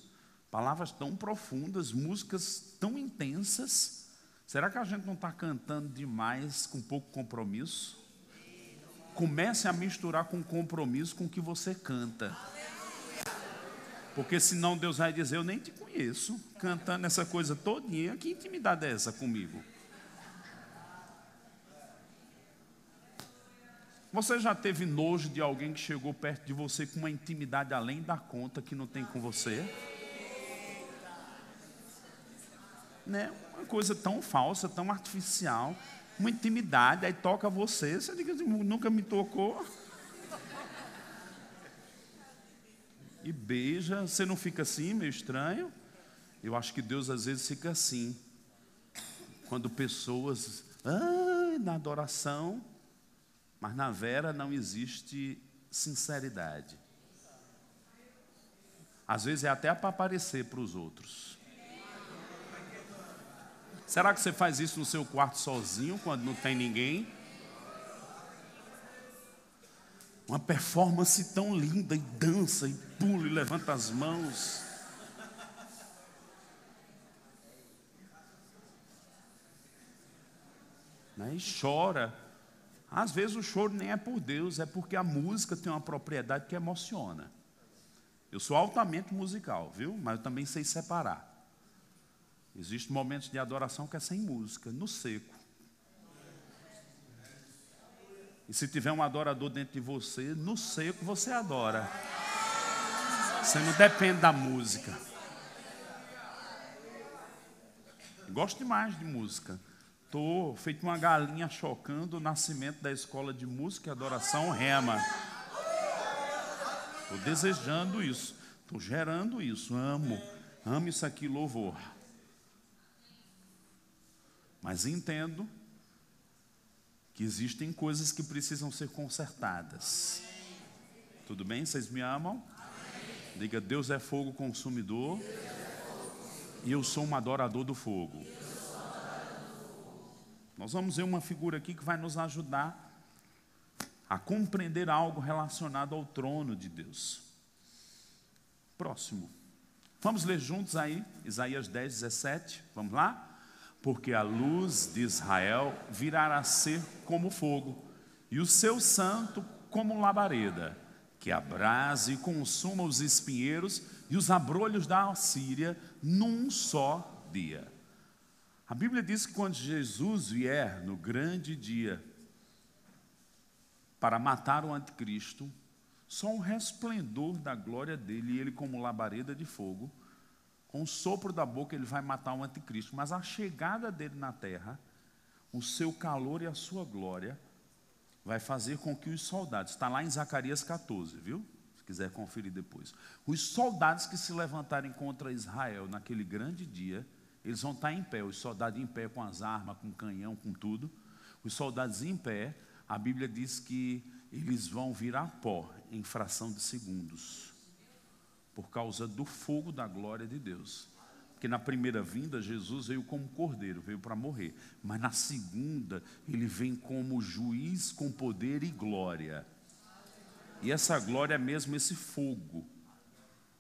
Palavras tão profundas, músicas tão intensas. Será que a gente não está cantando demais com pouco compromisso? Comece a misturar com compromisso com o que você canta. Porque senão Deus vai dizer, eu nem te conheço, cantando essa coisa todinha, que intimidade é essa comigo? Você já teve nojo de alguém que chegou perto de você com uma intimidade além da conta que não tem com você? Né, uma coisa tão falsa, tão artificial, uma intimidade, aí toca você, você diz, nunca me tocou. E beija, você não fica assim, meio estranho? Eu acho que Deus às vezes fica assim. Quando pessoas, ah, na adoração, mas na vera não existe sinceridade. Às vezes é até para aparecer para os outros. Será que você faz isso no seu quarto sozinho, quando não tem ninguém? Uma performance tão linda, e dança, e pula, e levanta as mãos. Né? E chora. Às vezes o choro nem é por Deus, é porque a música tem uma propriedade que emociona. Eu sou altamente musical, viu? Mas eu também sei separar. Existem momentos de adoração que é sem música, no seco. E se tiver um adorador dentro de você, no seco você adora. Você não depende da música. Gosto demais de música. Estou feito uma galinha chocando o nascimento da escola de música e adoração Rema. Estou desejando isso. Estou gerando isso. Amo. Amo isso aqui, louvor. Mas entendo que existem coisas que precisam ser consertadas. Tudo bem? Vocês me amam? Diga, Deus é fogo consumidor. E eu sou um adorador do fogo. Nós vamos ver uma figura aqui que vai nos ajudar a compreender algo relacionado ao trono de Deus. Próximo. Vamos ler juntos aí, Isaías 10, 17. Vamos lá? Porque a luz de Israel virá a ser como fogo, e o seu santo como labareda, que abrase e consuma os espinheiros e os abrolhos da Assíria num só dia. A Bíblia diz que quando Jesus vier no grande dia para matar o anticristo, só um resplendor da glória dele, e ele como labareda de fogo, com o sopro da boca ele vai matar o anticristo, mas a chegada dele na terra, o seu calor e a sua glória, vai fazer com que os soldados, está lá em Zacarias 14, viu? Se quiser conferir depois. Os soldados que se levantarem contra Israel naquele grande dia, eles vão estar em pé, os soldados em pé com as armas, com canhão, com tudo. Os soldados em pé, a Bíblia diz que eles vão virar pó em fração de segundos. Por causa do fogo da glória de Deus. Porque na primeira vinda, Jesus veio como cordeiro, veio para morrer. Mas na segunda, ele vem como juiz com poder e glória. E essa glória é mesmo esse fogo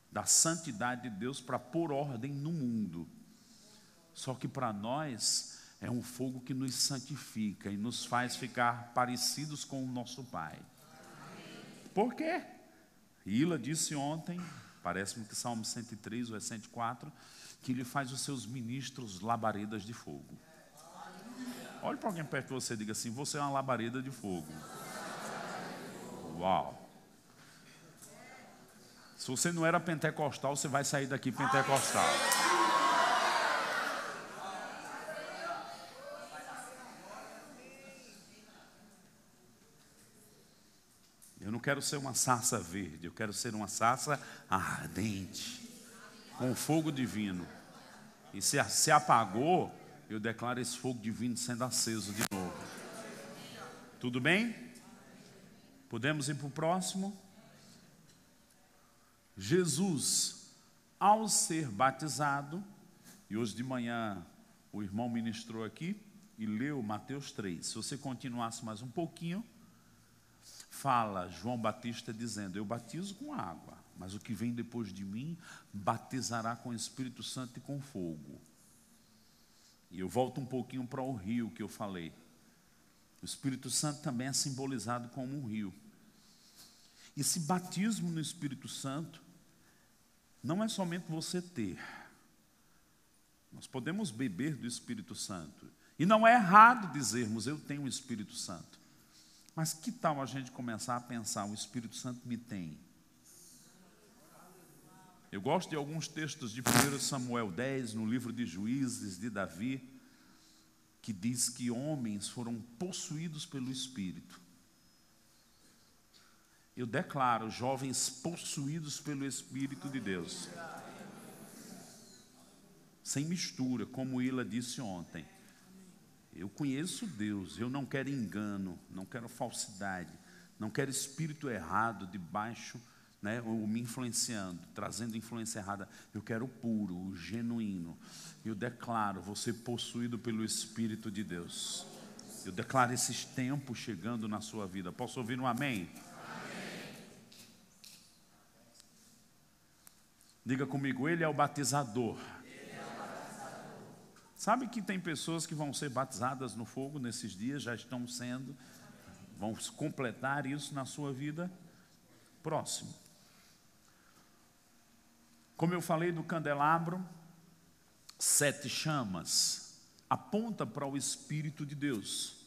da santidade de Deus para pôr ordem no mundo. Só que para nós é um fogo que nos santifica e nos faz ficar parecidos com o nosso Pai. Por quê? Ila disse ontem, parece-me que Salmo 103 ou é 104, que ele faz os seus ministros labaredas de fogo. Olhe para alguém perto de você e diga assim: Você é uma labareda de fogo. Uau! Se você não era pentecostal, você vai sair daqui pentecostal. Quero ser uma sarça verde, eu quero ser uma sarça ardente com fogo divino. E se se apagou, eu declaro esse fogo divino sendo aceso de novo. Tudo bem? Podemos ir para o próximo? Jesus, ao ser batizado, e hoje de manhã o irmão ministrou aqui e leu Mateus 3. Se você continuasse mais um pouquinho, fala João Batista dizendo: Eu batizo com água, mas o que vem depois de mim batizará com o Espírito Santo e com fogo. E eu volto um pouquinho para o rio que eu falei. O Espírito Santo também é simbolizado como um rio. Esse batismo no Espírito Santo não é somente você ter. Nós podemos beber do Espírito Santo. E não é errado dizermos eu tenho o Espírito Santo. Mas que tal a gente começar a pensar o Espírito Santo me tem? Eu gosto de alguns textos de 1 Samuel 10, no livro de Juízes de Davi, que diz que homens foram possuídos pelo Espírito. Eu declaro jovens possuídos pelo Espírito de Deus. Sem mistura, como Ila disse ontem. Eu conheço Deus, eu não quero engano, não quero falsidade, não quero espírito errado debaixo né, ou me influenciando, trazendo influência errada. Eu quero o puro, o genuíno. Eu declaro você possuído pelo Espírito de Deus. Eu declaro esses tempos chegando na sua vida. Posso ouvir um amém? amém. Diga comigo, Ele é o batizador. Sabe que tem pessoas que vão ser batizadas no fogo nesses dias, já estão sendo, vão completar isso na sua vida próximo. Como eu falei do candelabro, sete chamas, aponta para o Espírito de Deus.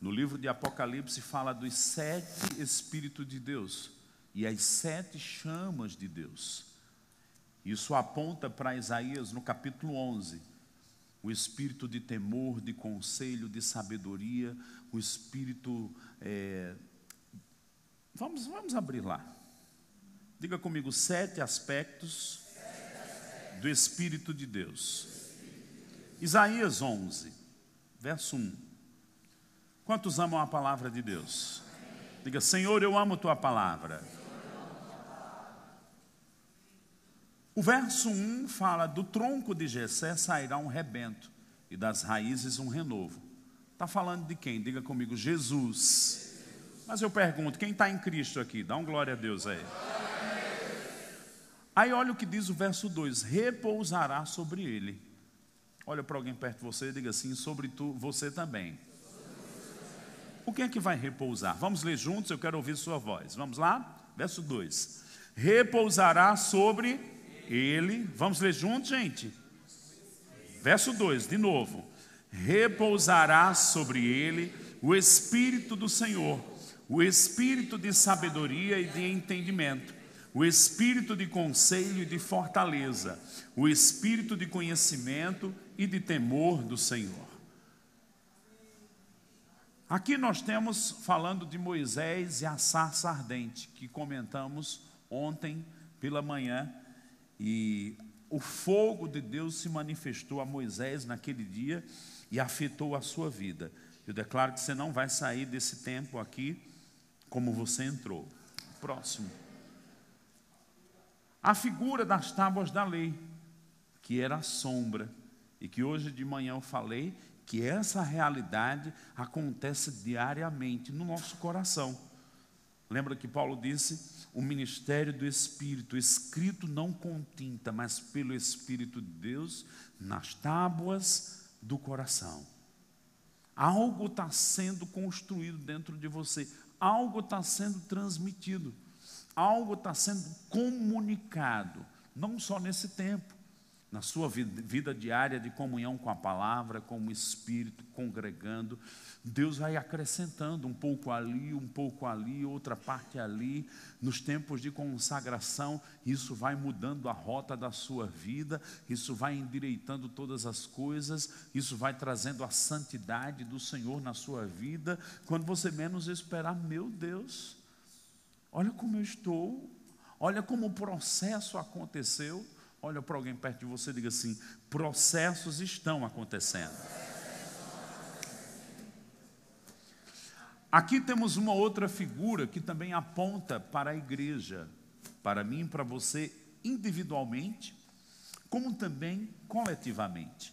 No livro de Apocalipse fala dos sete Espíritos de Deus e as sete chamas de Deus. Isso aponta para Isaías no capítulo 11. O espírito de temor, de conselho, de sabedoria, o espírito. É... Vamos, vamos abrir lá. Diga comigo, sete aspectos do Espírito de Deus. Isaías 11, verso 1. Quantos amam a palavra de Deus? Diga, Senhor, eu amo tua palavra. O verso 1 fala: do tronco de Jessé sairá um rebento, e das raízes um renovo. Está falando de quem? Diga comigo, Jesus. Mas eu pergunto, quem está em Cristo aqui? Dá um glória a Deus aí. Aí olha o que diz o verso 2: repousará sobre ele. Olha para alguém perto de você e diga assim: sobre tu, você também. O que é que vai repousar? Vamos ler juntos, eu quero ouvir sua voz. Vamos lá? Verso 2: Repousará sobre ele. Vamos ler juntos, gente? Verso 2, de novo: Repousará sobre ele o Espírito do Senhor, o Espírito de sabedoria e de entendimento o espírito de conselho e de fortaleza, o espírito de conhecimento e de temor do Senhor. Aqui nós temos falando de Moisés e a sarça ardente, que comentamos ontem pela manhã, e o fogo de Deus se manifestou a Moisés naquele dia e afetou a sua vida. Eu declaro que você não vai sair desse tempo aqui como você entrou. Próximo. A figura das tábuas da lei, que era a sombra, e que hoje de manhã eu falei que essa realidade acontece diariamente no nosso coração. Lembra que Paulo disse: o ministério do Espírito, escrito não com tinta, mas pelo Espírito de Deus, nas tábuas do coração. Algo está sendo construído dentro de você, algo está sendo transmitido, algo está sendo comunicado, não só nesse tempo, na sua vida, vida, diária de comunhão com a palavra, com o Espírito, congregando, Deus vai acrescentando um pouco ali, um pouco ali, outra parte ali, nos tempos de consagração, isso vai mudando a rota da sua vida, isso vai endireitando todas as coisas, isso vai trazendo a santidade do Senhor na sua vida, quando você menos esperar, meu Deus, olha como eu estou, olha como o processo aconteceu. Olha para alguém perto de você e diga assim: processos estão acontecendo. Aqui temos uma outra figura que também aponta para a igreja, para mim e para você individualmente, como também coletivamente.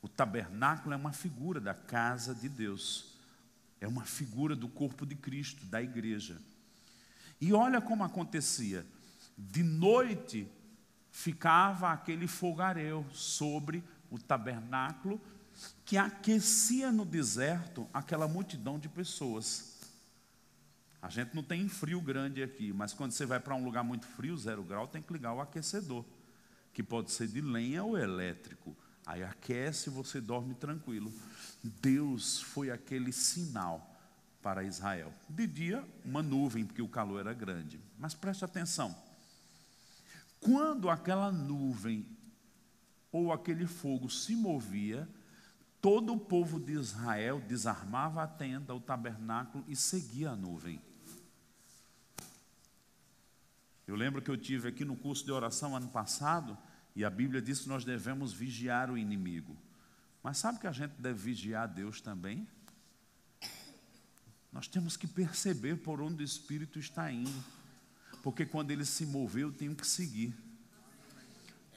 O tabernáculo é uma figura da casa de Deus, é uma figura do corpo de Cristo, da igreja. E olha como acontecia: de noite ficava aquele fogaréu sobre o tabernáculo que aquecia no deserto aquela multidão de pessoas. A gente não tem frio grande aqui, mas quando você vai para um lugar muito frio, zero grau, tem que ligar o aquecedor, que pode ser de lenha ou elétrico. Aí aquece e você dorme tranquilo. Deus foi aquele sinal para Israel. De dia, uma nuvem, porque o calor era grande. Mas preste atenção. Quando aquela nuvem ou aquele fogo se movia, todo o povo de Israel desarmava a tenda, o tabernáculo e seguia a nuvem. Eu lembro que eu tive aqui no curso de oração ano passado, e a Bíblia diz que nós devemos vigiar o inimigo. Mas sabe que a gente deve vigiar Deus também? Nós temos que perceber por onde o Espírito está indo porque quando ele se moveu, eu tenho que seguir.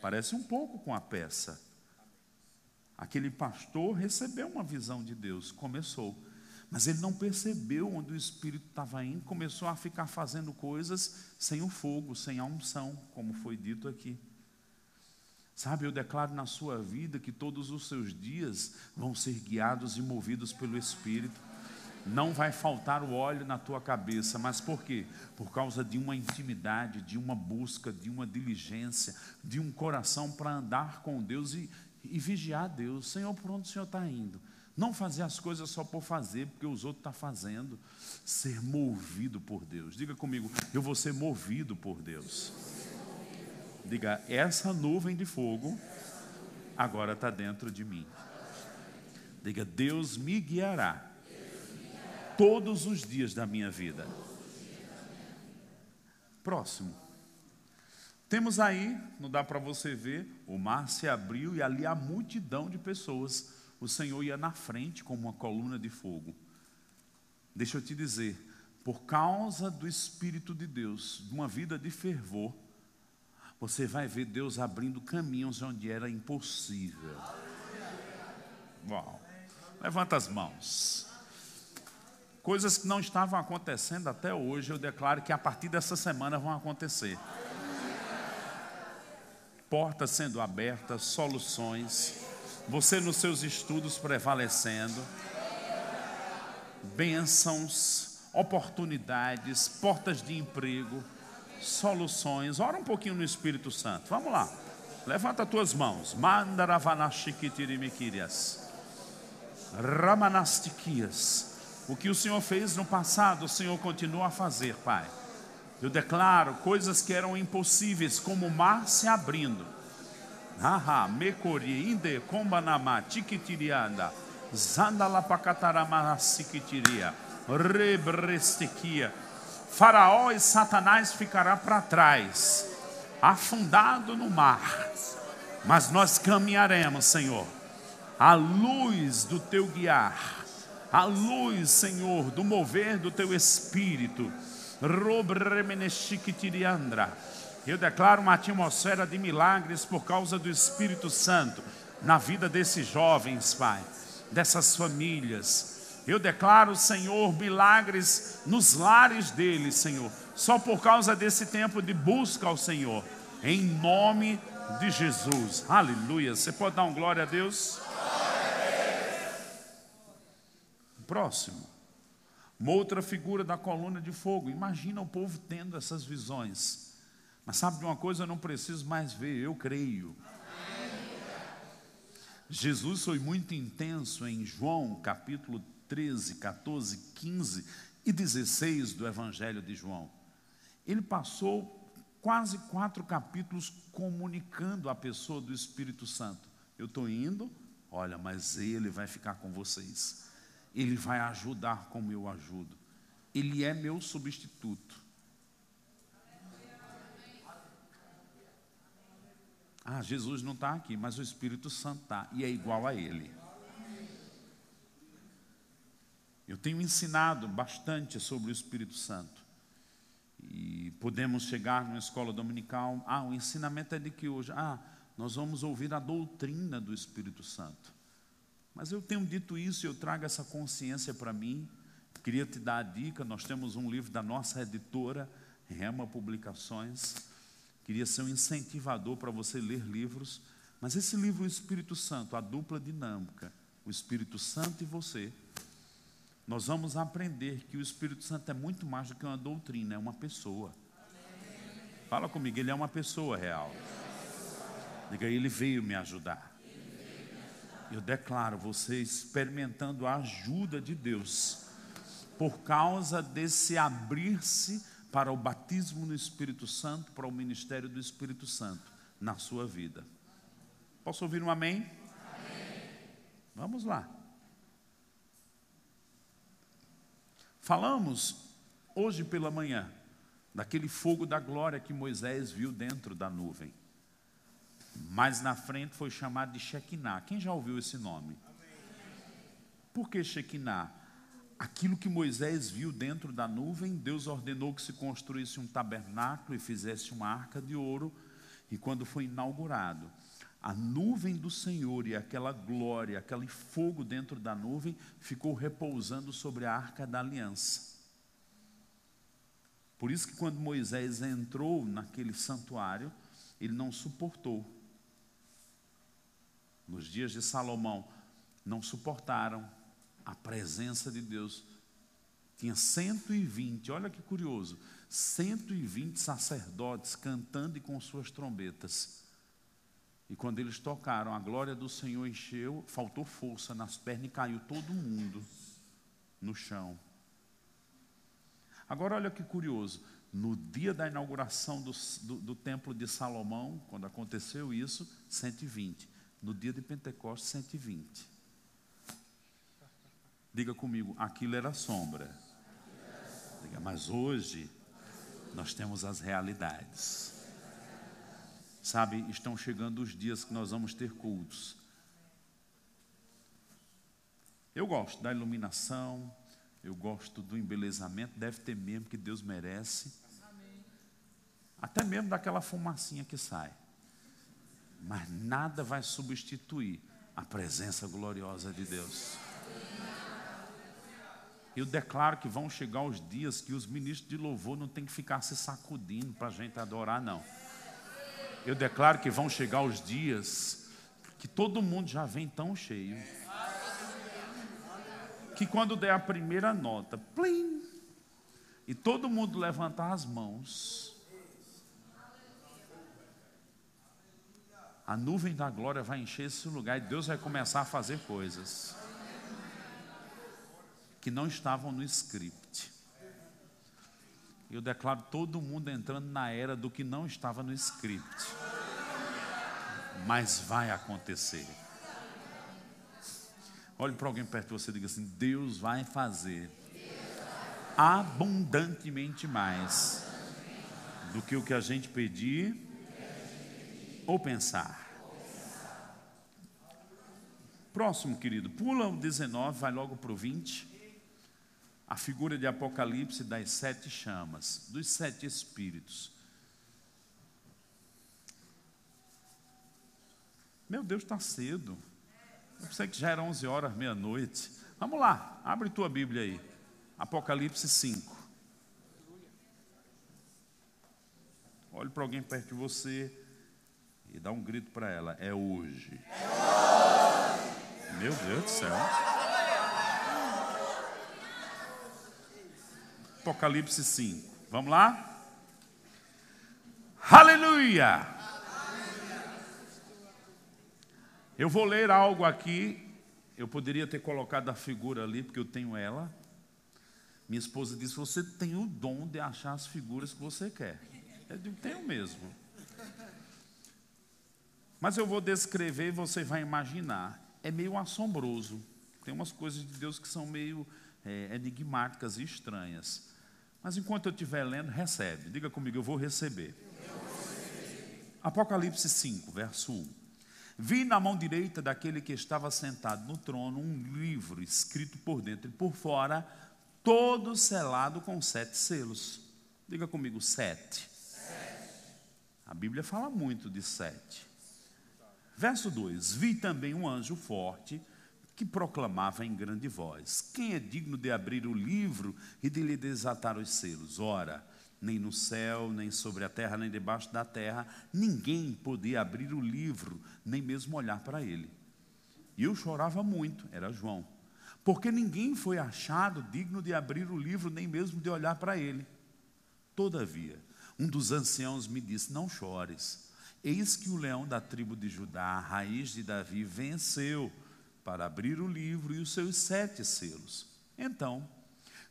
Parece um pouco com a peça. Aquele pastor recebeu uma visão de Deus, começou, mas ele não percebeu onde o Espírito estava indo, começou a ficar fazendo coisas sem o fogo, sem a unção, como foi dito aqui. Sabe, eu declaro na sua vida que todos os seus dias vão ser guiados e movidos pelo Espírito não vai faltar o óleo na tua cabeça, mas por quê? Por causa de uma intimidade, de uma busca, de uma diligência, de um coração para andar com Deus e, e vigiar Deus. Senhor, por onde o Senhor está indo? Não fazer as coisas só por fazer, porque os outros estão tá fazendo. Ser movido por Deus. Diga comigo, eu vou ser movido por Deus. Diga, essa nuvem de fogo agora está dentro de mim. Diga, Deus me guiará todos os dias da minha vida. Próximo. Temos aí, não dá para você ver, o mar se abriu e ali a multidão de pessoas. O Senhor ia na frente como uma coluna de fogo. Deixa eu te dizer, por causa do Espírito de Deus, de uma vida de fervor, você vai ver Deus abrindo caminhos onde era impossível. Uau. Levanta as mãos. Coisas que não estavam acontecendo até hoje, eu declaro que a partir dessa semana vão acontecer. Portas sendo abertas, soluções, você nos seus estudos prevalecendo, bênçãos, oportunidades, portas de emprego, soluções. Ora um pouquinho no Espírito Santo. Vamos lá. Levanta as tuas mãos. Mandaravanashikitirimikirias. Ramanastiquias. O que o Senhor fez no passado, o Senhor continua a fazer, Pai. Eu declaro coisas que eram impossíveis, como o mar se abrindo. Haha, mekori, inde, kombanama, tikitirianda, zandalapacatarama, sikitiria, rebrestequia. Faraó e Satanás ficará para trás, afundado no mar. Mas nós caminharemos, Senhor, à luz do teu guiar a luz, Senhor, do mover do teu espírito. Eu declaro uma atmosfera de milagres por causa do Espírito Santo na vida desses jovens, Pai, dessas famílias. Eu declaro, Senhor, milagres nos lares deles, Senhor, só por causa desse tempo de busca ao Senhor, em nome de Jesus. Aleluia. Você pode dar um glória a Deus? Próximo. Uma outra figura da coluna de fogo. Imagina o povo tendo essas visões. Mas sabe de uma coisa? Eu não preciso mais ver, eu creio. Jesus foi muito intenso em João, capítulo 13, 14, 15 e 16 do Evangelho de João. Ele passou quase quatro capítulos comunicando a pessoa do Espírito Santo. Eu estou indo, olha, mas ele vai ficar com vocês. Ele vai ajudar como eu ajudo. Ele é meu substituto. Ah, Jesus não está aqui, mas o Espírito Santo está e é igual a Ele. Eu tenho ensinado bastante sobre o Espírito Santo. E podemos chegar numa escola dominical. Ah, o ensinamento é de que hoje? Ah, nós vamos ouvir a doutrina do Espírito Santo. Mas eu tenho dito isso eu trago essa consciência para mim. Queria te dar a dica: nós temos um livro da nossa editora, Rema Publicações. Queria ser um incentivador para você ler livros. Mas esse livro, o Espírito Santo, a dupla dinâmica, o Espírito Santo e você, nós vamos aprender que o Espírito Santo é muito mais do que uma doutrina, é uma pessoa. Fala comigo, ele é uma pessoa real. Diga, ele veio me ajudar. Eu declaro você experimentando a ajuda de Deus por causa desse abrir-se para o batismo no Espírito Santo, para o ministério do Espírito Santo na sua vida. Posso ouvir um amém? amém. Vamos lá. Falamos hoje pela manhã daquele fogo da glória que Moisés viu dentro da nuvem. Mais na frente foi chamado de Shekinah. Quem já ouviu esse nome? Por que Shekinah? Aquilo que Moisés viu dentro da nuvem, Deus ordenou que se construísse um tabernáculo e fizesse uma arca de ouro. E quando foi inaugurado, a nuvem do Senhor e aquela glória, aquele fogo dentro da nuvem, ficou repousando sobre a arca da aliança. Por isso que quando Moisés entrou naquele santuário, ele não suportou nos dias de Salomão, não suportaram a presença de Deus. Tinha 120, olha que curioso, 120 sacerdotes cantando e com suas trombetas. E quando eles tocaram, a glória do Senhor encheu, faltou força nas pernas e caiu todo mundo no chão. Agora, olha que curioso, no dia da inauguração do, do, do templo de Salomão, quando aconteceu isso, 120 no dia de Pentecostes 120. Diga comigo, aquilo era sombra. Diga, mas hoje nós temos as realidades. Sabe, estão chegando os dias que nós vamos ter cultos. Eu gosto da iluminação, eu gosto do embelezamento, deve ter mesmo que Deus merece. Até mesmo daquela fumacinha que sai mas nada vai substituir a presença gloriosa de Deus. Eu declaro que vão chegar os dias que os ministros de louvor não tem que ficar se sacudindo para a gente adorar, não. Eu declaro que vão chegar os dias que todo mundo já vem tão cheio. Que quando der a primeira nota, plim, e todo mundo levantar as mãos, a nuvem da glória vai encher esse lugar e Deus vai começar a fazer coisas que não estavam no script. Eu declaro todo mundo entrando na era do que não estava no script. Mas vai acontecer. Olhe para alguém perto de você e diga assim: Deus vai fazer abundantemente mais do que o que a gente pedir ou pensar? Próximo, querido, pula o 19, vai logo para o 20. A figura de Apocalipse das sete chamas, dos sete espíritos. Meu Deus, está cedo. Eu sei que já era 11 horas, meia-noite. Vamos lá, abre tua Bíblia aí. Apocalipse 5. Olhe para alguém perto de você e dá um grito para ela: É hoje. É hoje. Meu Deus do céu. Apocalipse 5. Vamos lá? Aleluia! Eu vou ler algo aqui. Eu poderia ter colocado a figura ali, porque eu tenho ela. Minha esposa disse: Você tem o dom de achar as figuras que você quer. Eu digo: Tenho mesmo. Mas eu vou descrever e você vai imaginar. É meio assombroso. Tem umas coisas de Deus que são meio é, enigmáticas e estranhas. Mas enquanto eu estiver lendo, recebe. Diga comigo, eu vou receber. Apocalipse 5, verso 1. Vi na mão direita daquele que estava sentado no trono um livro escrito por dentro e por fora, todo selado com sete selos. Diga comigo, sete. sete. A Bíblia fala muito de sete. Verso 2: Vi também um anjo forte que proclamava em grande voz: Quem é digno de abrir o livro e de lhe desatar os selos? Ora, nem no céu, nem sobre a terra, nem debaixo da terra, ninguém podia abrir o livro, nem mesmo olhar para ele. E eu chorava muito, era João, porque ninguém foi achado digno de abrir o livro, nem mesmo de olhar para ele. Todavia, um dos anciãos me disse: Não chores, eis que o leão da tribo de Judá, raiz de Davi, venceu para abrir o livro e os seus sete selos. Então,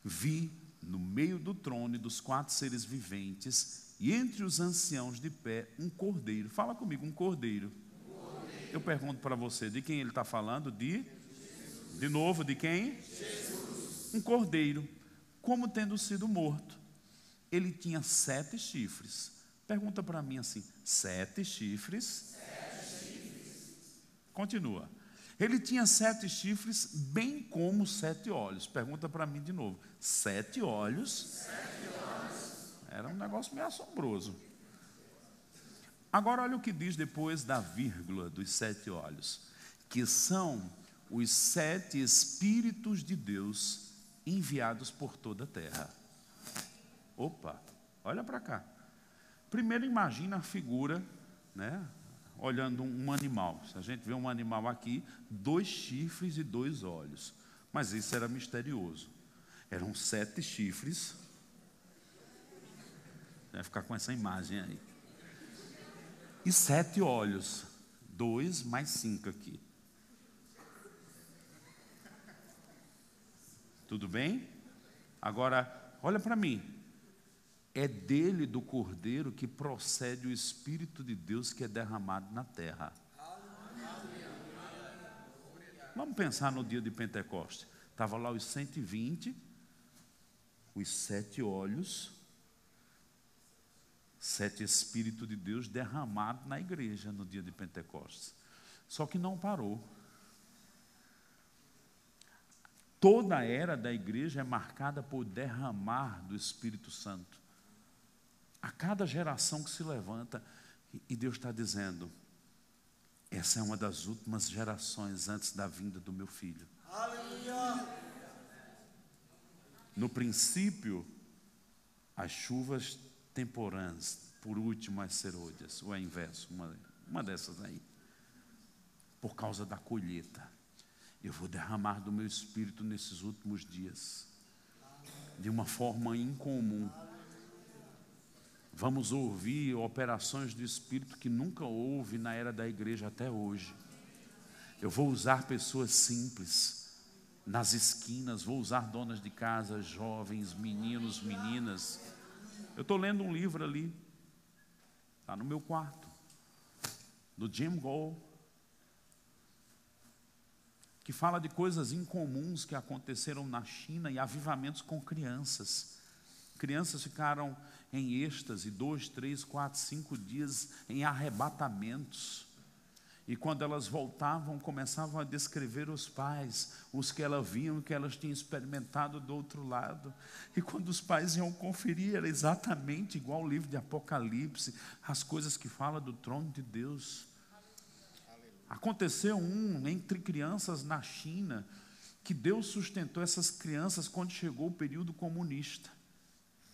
vi no meio do trono e dos quatro seres viventes, e entre os anciãos de pé, um cordeiro. Fala comigo, um cordeiro. cordeiro. Eu pergunto para você, de quem ele está falando? De? Jesus. De novo, de quem? Jesus. Um cordeiro, como tendo sido morto. Ele tinha sete chifres. Pergunta para mim assim: sete chifres? Sete chifres. Continua. Ele tinha sete chifres, bem como sete olhos. Pergunta para mim de novo: sete olhos? Sete olhos. Era um negócio meio assombroso. Agora, olha o que diz depois da vírgula dos sete olhos: que são os sete Espíritos de Deus enviados por toda a terra. Opa, olha para cá. Primeiro, imagina a figura, né? olhando um animal. Se a gente vê um animal aqui, dois chifres e dois olhos. Mas isso era misterioso. Eram sete chifres. Vai ficar com essa imagem aí. E sete olhos. Dois mais cinco aqui. Tudo bem? Agora, olha para mim. É dele, do Cordeiro, que procede o Espírito de Deus que é derramado na terra. Vamos pensar no dia de Pentecostes. Estava lá os 120, os sete olhos, sete Espíritos de Deus derramado na igreja no dia de Pentecostes. Só que não parou. Toda a era da igreja é marcada por derramar do Espírito Santo. A cada geração que se levanta, e Deus está dizendo: essa é uma das últimas gerações antes da vinda do meu filho. Aleluia. No princípio, as chuvas temporãs, por último as serôdias, ou é inverso, uma, uma dessas aí. Por causa da colheita, eu vou derramar do meu espírito nesses últimos dias, de uma forma incomum. Vamos ouvir operações do Espírito que nunca houve na era da igreja até hoje. Eu vou usar pessoas simples nas esquinas, vou usar donas de casa, jovens, meninos, meninas. Eu estou lendo um livro ali, está no meu quarto, do Jim Gold, que fala de coisas incomuns que aconteceram na China e avivamentos com crianças. Crianças ficaram em êxtase, dois, três, quatro, cinco dias em arrebatamentos. E quando elas voltavam, começavam a descrever os pais, os que elas viam, que elas tinham experimentado do outro lado. E quando os pais iam conferir, era exatamente igual ao livro de Apocalipse, as coisas que fala do trono de Deus. Aconteceu um entre crianças na China, que Deus sustentou essas crianças quando chegou o período comunista.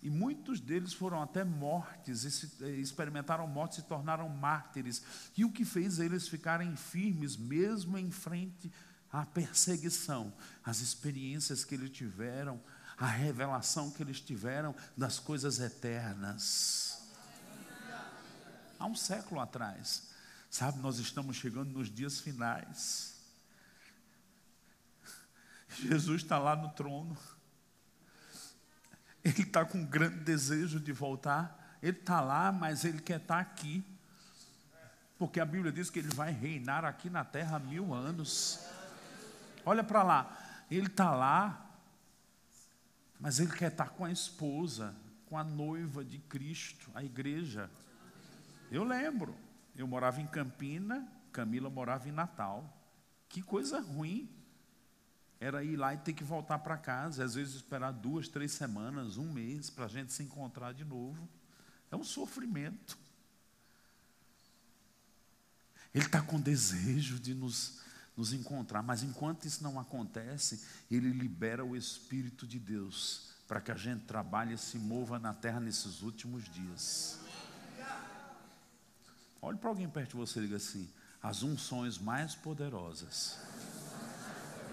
E muitos deles foram até mortes, experimentaram morte, se tornaram mártires. E o que fez eles ficarem firmes, mesmo em frente à perseguição, as experiências que eles tiveram, a revelação que eles tiveram das coisas eternas. Há um século atrás, sabe, nós estamos chegando nos dias finais. Jesus está lá no trono. Ele está com um grande desejo de voltar. Ele está lá, mas ele quer estar tá aqui. Porque a Bíblia diz que ele vai reinar aqui na terra mil anos. Olha para lá. Ele está lá, mas ele quer estar tá com a esposa, com a noiva de Cristo, a igreja. Eu lembro, eu morava em Campina, Camila morava em Natal. Que coisa ruim era ir lá e ter que voltar para casa, às vezes esperar duas, três semanas, um mês, para a gente se encontrar de novo. É um sofrimento. Ele está com desejo de nos, nos encontrar, mas enquanto isso não acontece, ele libera o Espírito de Deus para que a gente trabalhe e se mova na terra nesses últimos dias. Olhe para alguém perto de você e diga assim: as unções mais poderosas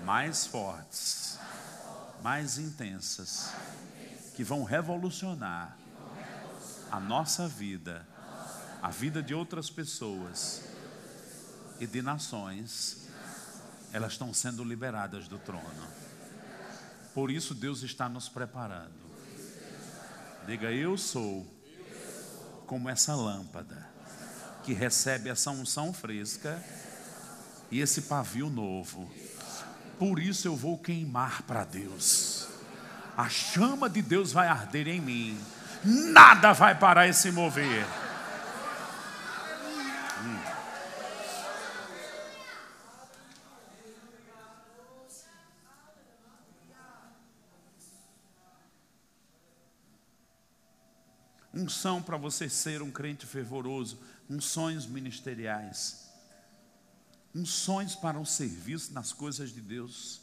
mais fortes, mais intensas, que vão revolucionar a nossa vida, a vida de outras pessoas e de nações, elas estão sendo liberadas do trono. Por isso Deus está nos preparando. Diga, eu sou como essa lâmpada que recebe essa unção fresca e esse pavio novo por isso eu vou queimar para Deus. A chama de Deus vai arder em mim. Nada vai parar esse mover. Hum. Unção para você ser um crente fervoroso, unções ministeriais unções para o serviço nas coisas de Deus.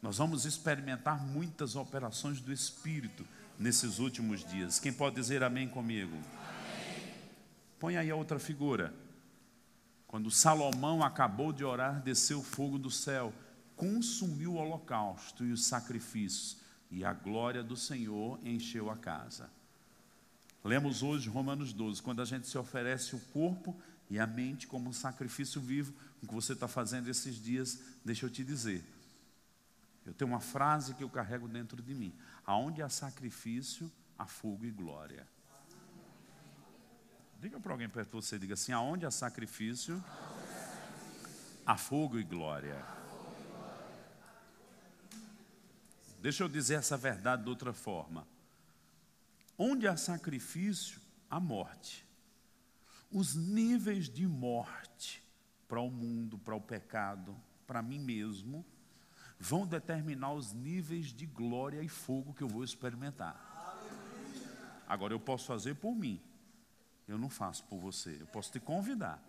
Nós vamos experimentar muitas operações do Espírito nesses últimos dias. Quem pode dizer amém comigo? Amém. Põe aí a outra figura. Quando Salomão acabou de orar, desceu o fogo do céu, consumiu o holocausto e os sacrifícios, e a glória do Senhor encheu a casa. Lemos hoje Romanos 12, quando a gente se oferece o corpo e a mente como um sacrifício vivo, o que você está fazendo esses dias, deixa eu te dizer. Eu tenho uma frase que eu carrego dentro de mim: aonde há sacrifício, há fogo e glória. Diga para alguém perto de você, diga assim: aonde há sacrifício, há fogo e glória. Deixa eu dizer essa verdade de outra forma. Onde há sacrifício, há morte os níveis de morte para o mundo, para o pecado, para mim mesmo, vão determinar os níveis de glória e fogo que eu vou experimentar. Agora eu posso fazer por mim, eu não faço por você, eu posso te convidar.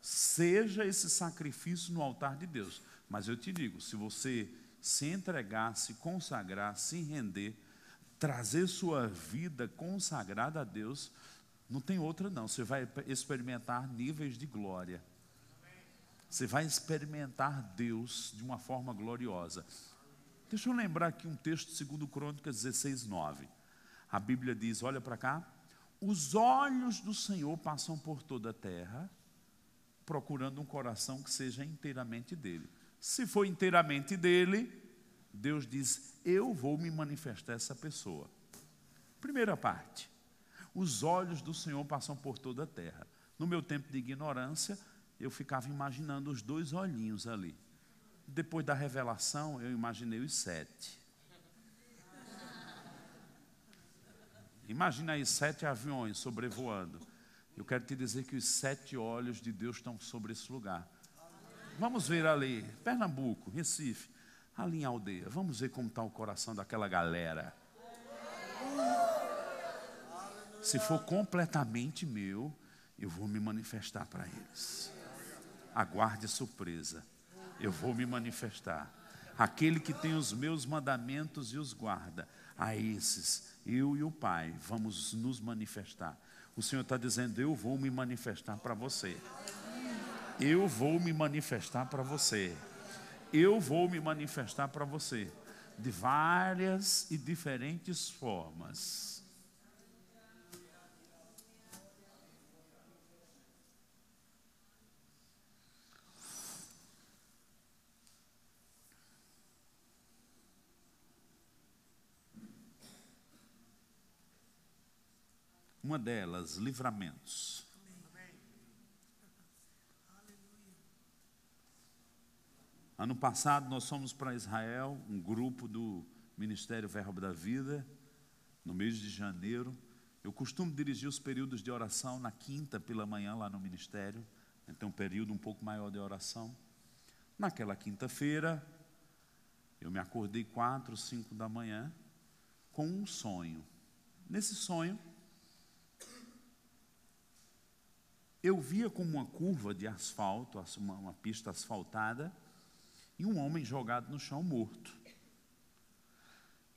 Seja esse sacrifício no altar de Deus, mas eu te digo: se você se entregar, se consagrar, se render, trazer sua vida consagrada a Deus, não tem outra, não. Você vai experimentar níveis de glória. Você vai experimentar Deus de uma forma gloriosa. Deixa eu lembrar aqui um texto 2 Crônicas 16, 9. A Bíblia diz: olha para cá. Os olhos do Senhor passam por toda a terra, procurando um coração que seja inteiramente dele. Se for inteiramente dele, Deus diz: Eu vou me manifestar essa pessoa. Primeira parte os olhos do Senhor passam por toda a terra. No meu tempo de ignorância, eu ficava imaginando os dois olhinhos ali. Depois da revelação, eu imaginei os sete. Imagina aí sete aviões sobrevoando. Eu quero te dizer que os sete olhos de Deus estão sobre esse lugar. Vamos ver ali, Pernambuco, Recife, ali em aldeia. Vamos ver como está o coração daquela galera. Se for completamente meu, eu vou me manifestar para eles. Aguarde surpresa. Eu vou me manifestar. Aquele que tem os meus mandamentos e os guarda, a esses, eu e o Pai, vamos nos manifestar. O Senhor está dizendo: Eu vou me manifestar para você. Eu vou me manifestar para você. Eu vou me manifestar para você. De várias e diferentes formas. Uma delas, livramentos. Ano passado nós fomos para Israel, um grupo do Ministério Verbo da Vida, no mês de janeiro. Eu costumo dirigir os períodos de oração na quinta pela manhã lá no ministério, então um período um pouco maior de oração. Naquela quinta-feira, eu me acordei quatro, cinco da manhã com um sonho. Nesse sonho, eu via como uma curva de asfalto, uma, uma pista asfaltada, e um homem jogado no chão morto.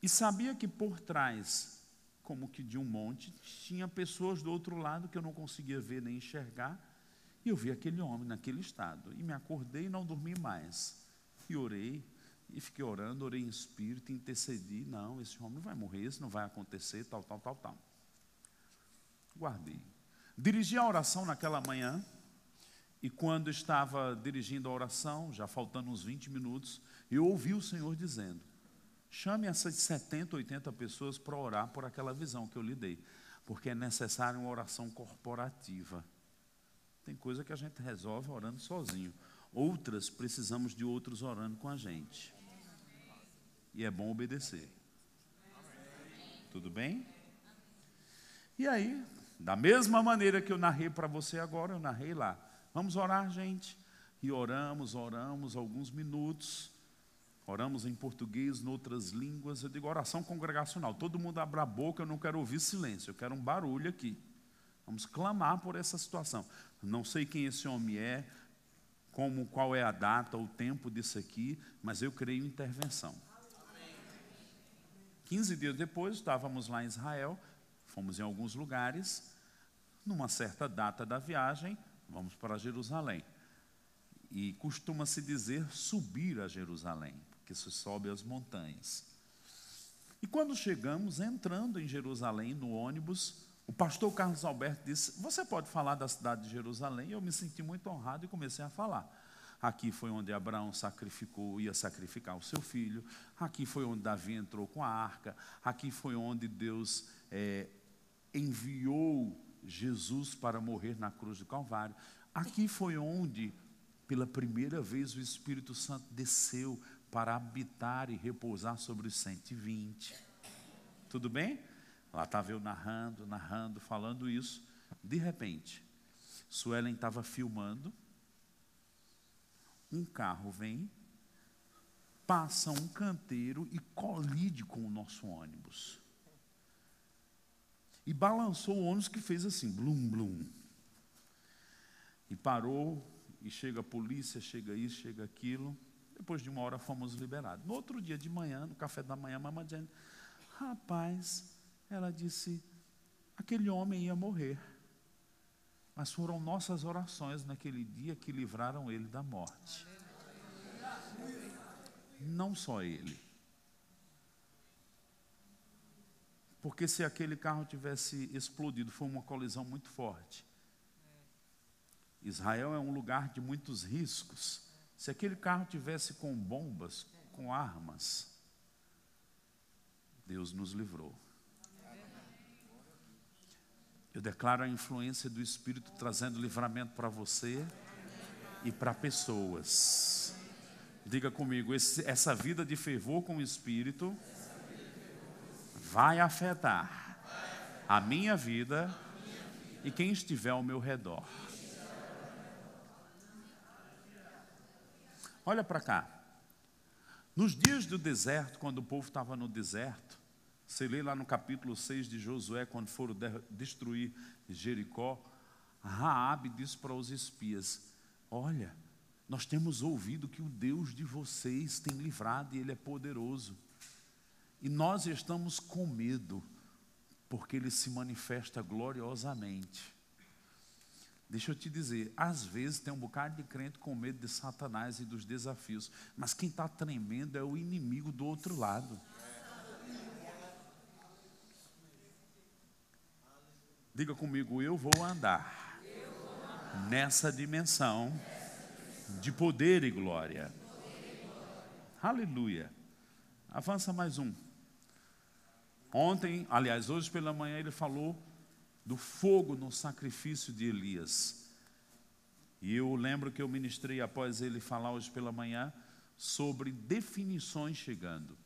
E sabia que por trás, como que de um monte, tinha pessoas do outro lado que eu não conseguia ver nem enxergar, e eu vi aquele homem naquele estado. E me acordei e não dormi mais. E orei, e fiquei orando, orei em espírito, intercedi. Não, esse homem vai morrer, isso não vai acontecer, tal, tal, tal, tal. Guardei. Dirigi a oração naquela manhã, e quando estava dirigindo a oração, já faltando uns 20 minutos, eu ouvi o Senhor dizendo: chame essas 70, 80 pessoas para orar por aquela visão que eu lhe dei, porque é necessário uma oração corporativa. Tem coisa que a gente resolve orando sozinho, outras precisamos de outros orando com a gente. E é bom obedecer. Tudo bem? E aí, da mesma maneira que eu narrei para você agora, eu narrei lá. Vamos orar, gente? E oramos, oramos alguns minutos. Oramos em português, em outras línguas. Eu digo oração congregacional. Todo mundo abre a boca, eu não quero ouvir silêncio, eu quero um barulho aqui. Vamos clamar por essa situação. Não sei quem esse homem é, como qual é a data, o tempo disso aqui, mas eu creio em intervenção. 15 dias depois, estávamos lá em Israel, fomos em alguns lugares, numa certa data da viagem, vamos para Jerusalém. E costuma-se dizer subir a Jerusalém, porque se sobe as montanhas. E quando chegamos, entrando em Jerusalém, no ônibus, o pastor Carlos Alberto disse: Você pode falar da cidade de Jerusalém? Eu me senti muito honrado e comecei a falar. Aqui foi onde Abraão sacrificou, ia sacrificar o seu filho. Aqui foi onde Davi entrou com a arca. Aqui foi onde Deus é, enviou Jesus para morrer na cruz do Calvário. Aqui foi onde, pela primeira vez, o Espírito Santo desceu para habitar e repousar sobre os 120. Tudo bem? Lá estava eu narrando, narrando, falando isso. De repente, Suelen estava filmando. Um carro vem, passa um canteiro e colide com o nosso ônibus e balançou o ônibus que fez assim, blum, blum. E parou, e chega a polícia, chega isso, chega aquilo. Depois de uma hora fomos liberados. No outro dia de manhã, no café da manhã, a mamãe dizendo, rapaz, ela disse, aquele homem ia morrer. Mas foram nossas orações naquele dia que livraram ele da morte. Não só ele. Porque se aquele carro tivesse explodido, foi uma colisão muito forte. Israel é um lugar de muitos riscos. Se aquele carro tivesse com bombas, com armas, Deus nos livrou. Eu declaro a influência do Espírito trazendo livramento para você e para pessoas. Diga comigo, esse, essa vida de fervor com o Espírito vai afetar a minha vida e quem estiver ao meu redor. Olha para cá. Nos dias do deserto, quando o povo estava no deserto, você lê lá no capítulo 6 de Josué, quando foram destruir Jericó, Raabe disse para os espias: Olha, nós temos ouvido que o Deus de vocês tem livrado e ele é poderoso. E nós estamos com medo, porque ele se manifesta gloriosamente. Deixa eu te dizer, às vezes tem um bocado de crente com medo de Satanás e dos desafios, mas quem está tremendo é o inimigo do outro lado. Diga comigo, eu vou andar nessa dimensão de poder e glória. Aleluia. Avança mais um. Ontem, aliás, hoje pela manhã, ele falou do fogo no sacrifício de Elias. E eu lembro que eu ministrei após ele falar hoje pela manhã sobre definições chegando.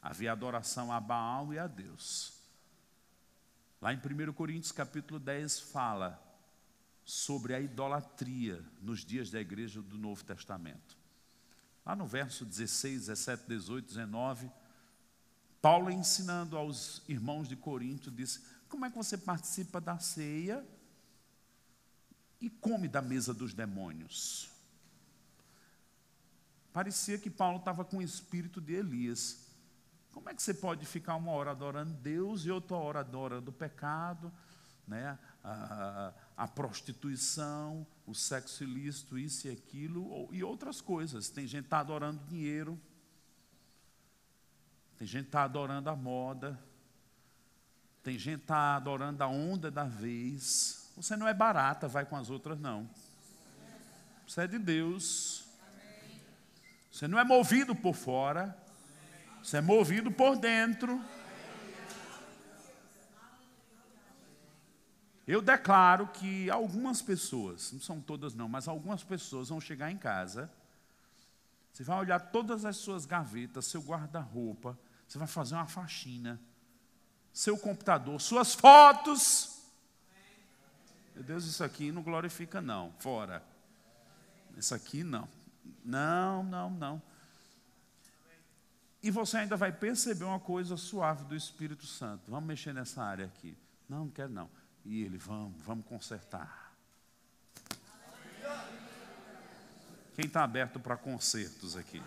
Havia adoração a Baal e a Deus. Lá em 1 Coríntios capítulo 10 fala sobre a idolatria nos dias da igreja do Novo Testamento. Lá no verso 16, 17, 18, 19, Paulo ensinando aos irmãos de Corinto, disse: Como é que você participa da ceia e come da mesa dos demônios? Parecia que Paulo estava com o espírito de Elias. Como é que você pode ficar uma hora adorando Deus e outra hora adorando o pecado, né? a, a prostituição, o sexo ilícito, isso e aquilo, e outras coisas. Tem gente que está adorando dinheiro, tem gente que está adorando a moda, tem gente que está adorando a onda da vez. Você não é barata, vai com as outras, não. Você é de Deus. Você não é movido por fora. Você é movido por dentro. Eu declaro que algumas pessoas, não são todas não, mas algumas pessoas vão chegar em casa. Você vai olhar todas as suas gavetas, seu guarda-roupa, você vai fazer uma faxina. Seu computador, suas fotos. Meu Deus, isso aqui não glorifica não, fora. Isso aqui não. Não, não, não. E você ainda vai perceber uma coisa suave do Espírito Santo. Vamos mexer nessa área aqui. Não, não quero não. E ele, vamos, vamos consertar. Quem está aberto para consertos aqui?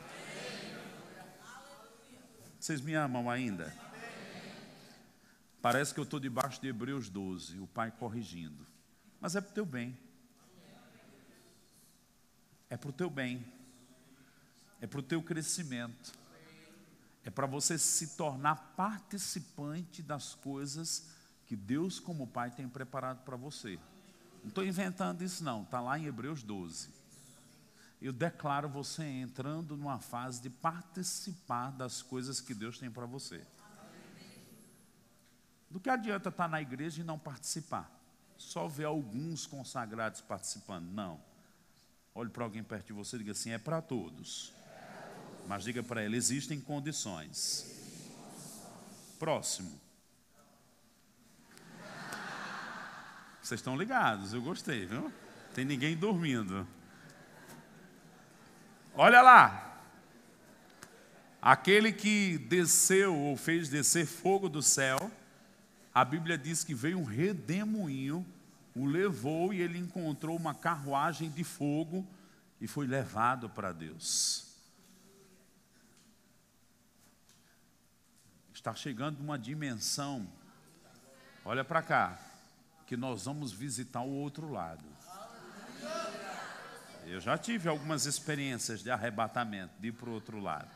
Vocês me amam ainda? Parece que eu estou debaixo de Hebreus 12, o pai corrigindo. Mas é para o teu bem. É para o teu bem. É para o teu crescimento é para você se tornar participante das coisas que Deus, como Pai, tem preparado para você. Não estou inventando isso, não, está lá em Hebreus 12. Eu declaro você entrando numa fase de participar das coisas que Deus tem para você. Do que adianta estar na igreja e não participar? Só ver alguns consagrados participando. Não. Olhe para alguém perto de você e diga assim: é para todos. Mas diga para ele: existem condições. Próximo. Vocês estão ligados, eu gostei, viu? Tem ninguém dormindo. Olha lá. Aquele que desceu ou fez descer fogo do céu, a Bíblia diz que veio um redemoinho, o levou e ele encontrou uma carruagem de fogo e foi levado para Deus. está chegando uma dimensão, olha para cá, que nós vamos visitar o outro lado. Eu já tive algumas experiências de arrebatamento, de ir para o outro lado.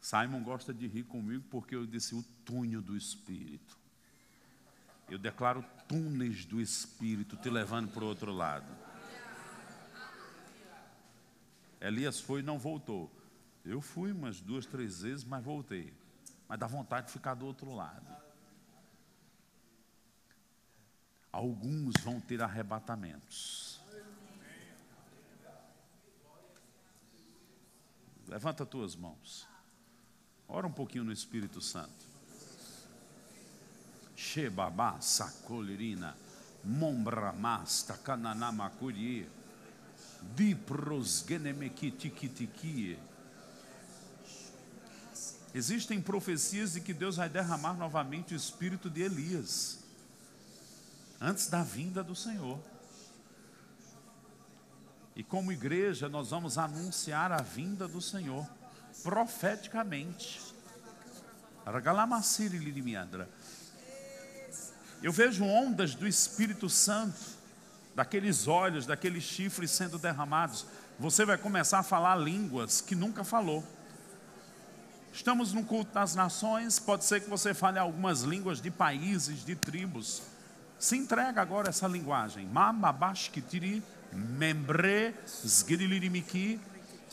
Simon gosta de rir comigo porque eu disse o túnel do Espírito. Eu declaro túneis do Espírito te levando para o outro lado. Elias foi e não voltou. Eu fui umas duas, três vezes, mas voltei. Mas dá vontade de ficar do outro lado. Alguns vão ter arrebatamentos. Levanta tuas mãos. Ora um pouquinho no Espírito Santo. Shebabá, sacolirina, mombramasta, cananamacurie, dipros genemekitikitie. Existem profecias de que Deus vai derramar novamente o espírito de Elias. Antes da vinda do Senhor. E como igreja, nós vamos anunciar a vinda do Senhor profeticamente. Eu vejo ondas do Espírito Santo, daqueles olhos, daqueles chifres sendo derramados. Você vai começar a falar línguas que nunca falou. Estamos no culto das nações, pode ser que você fale algumas línguas de países, de tribos. Se entrega agora essa linguagem. Mamabashkitiri, membre, zgirilimiki.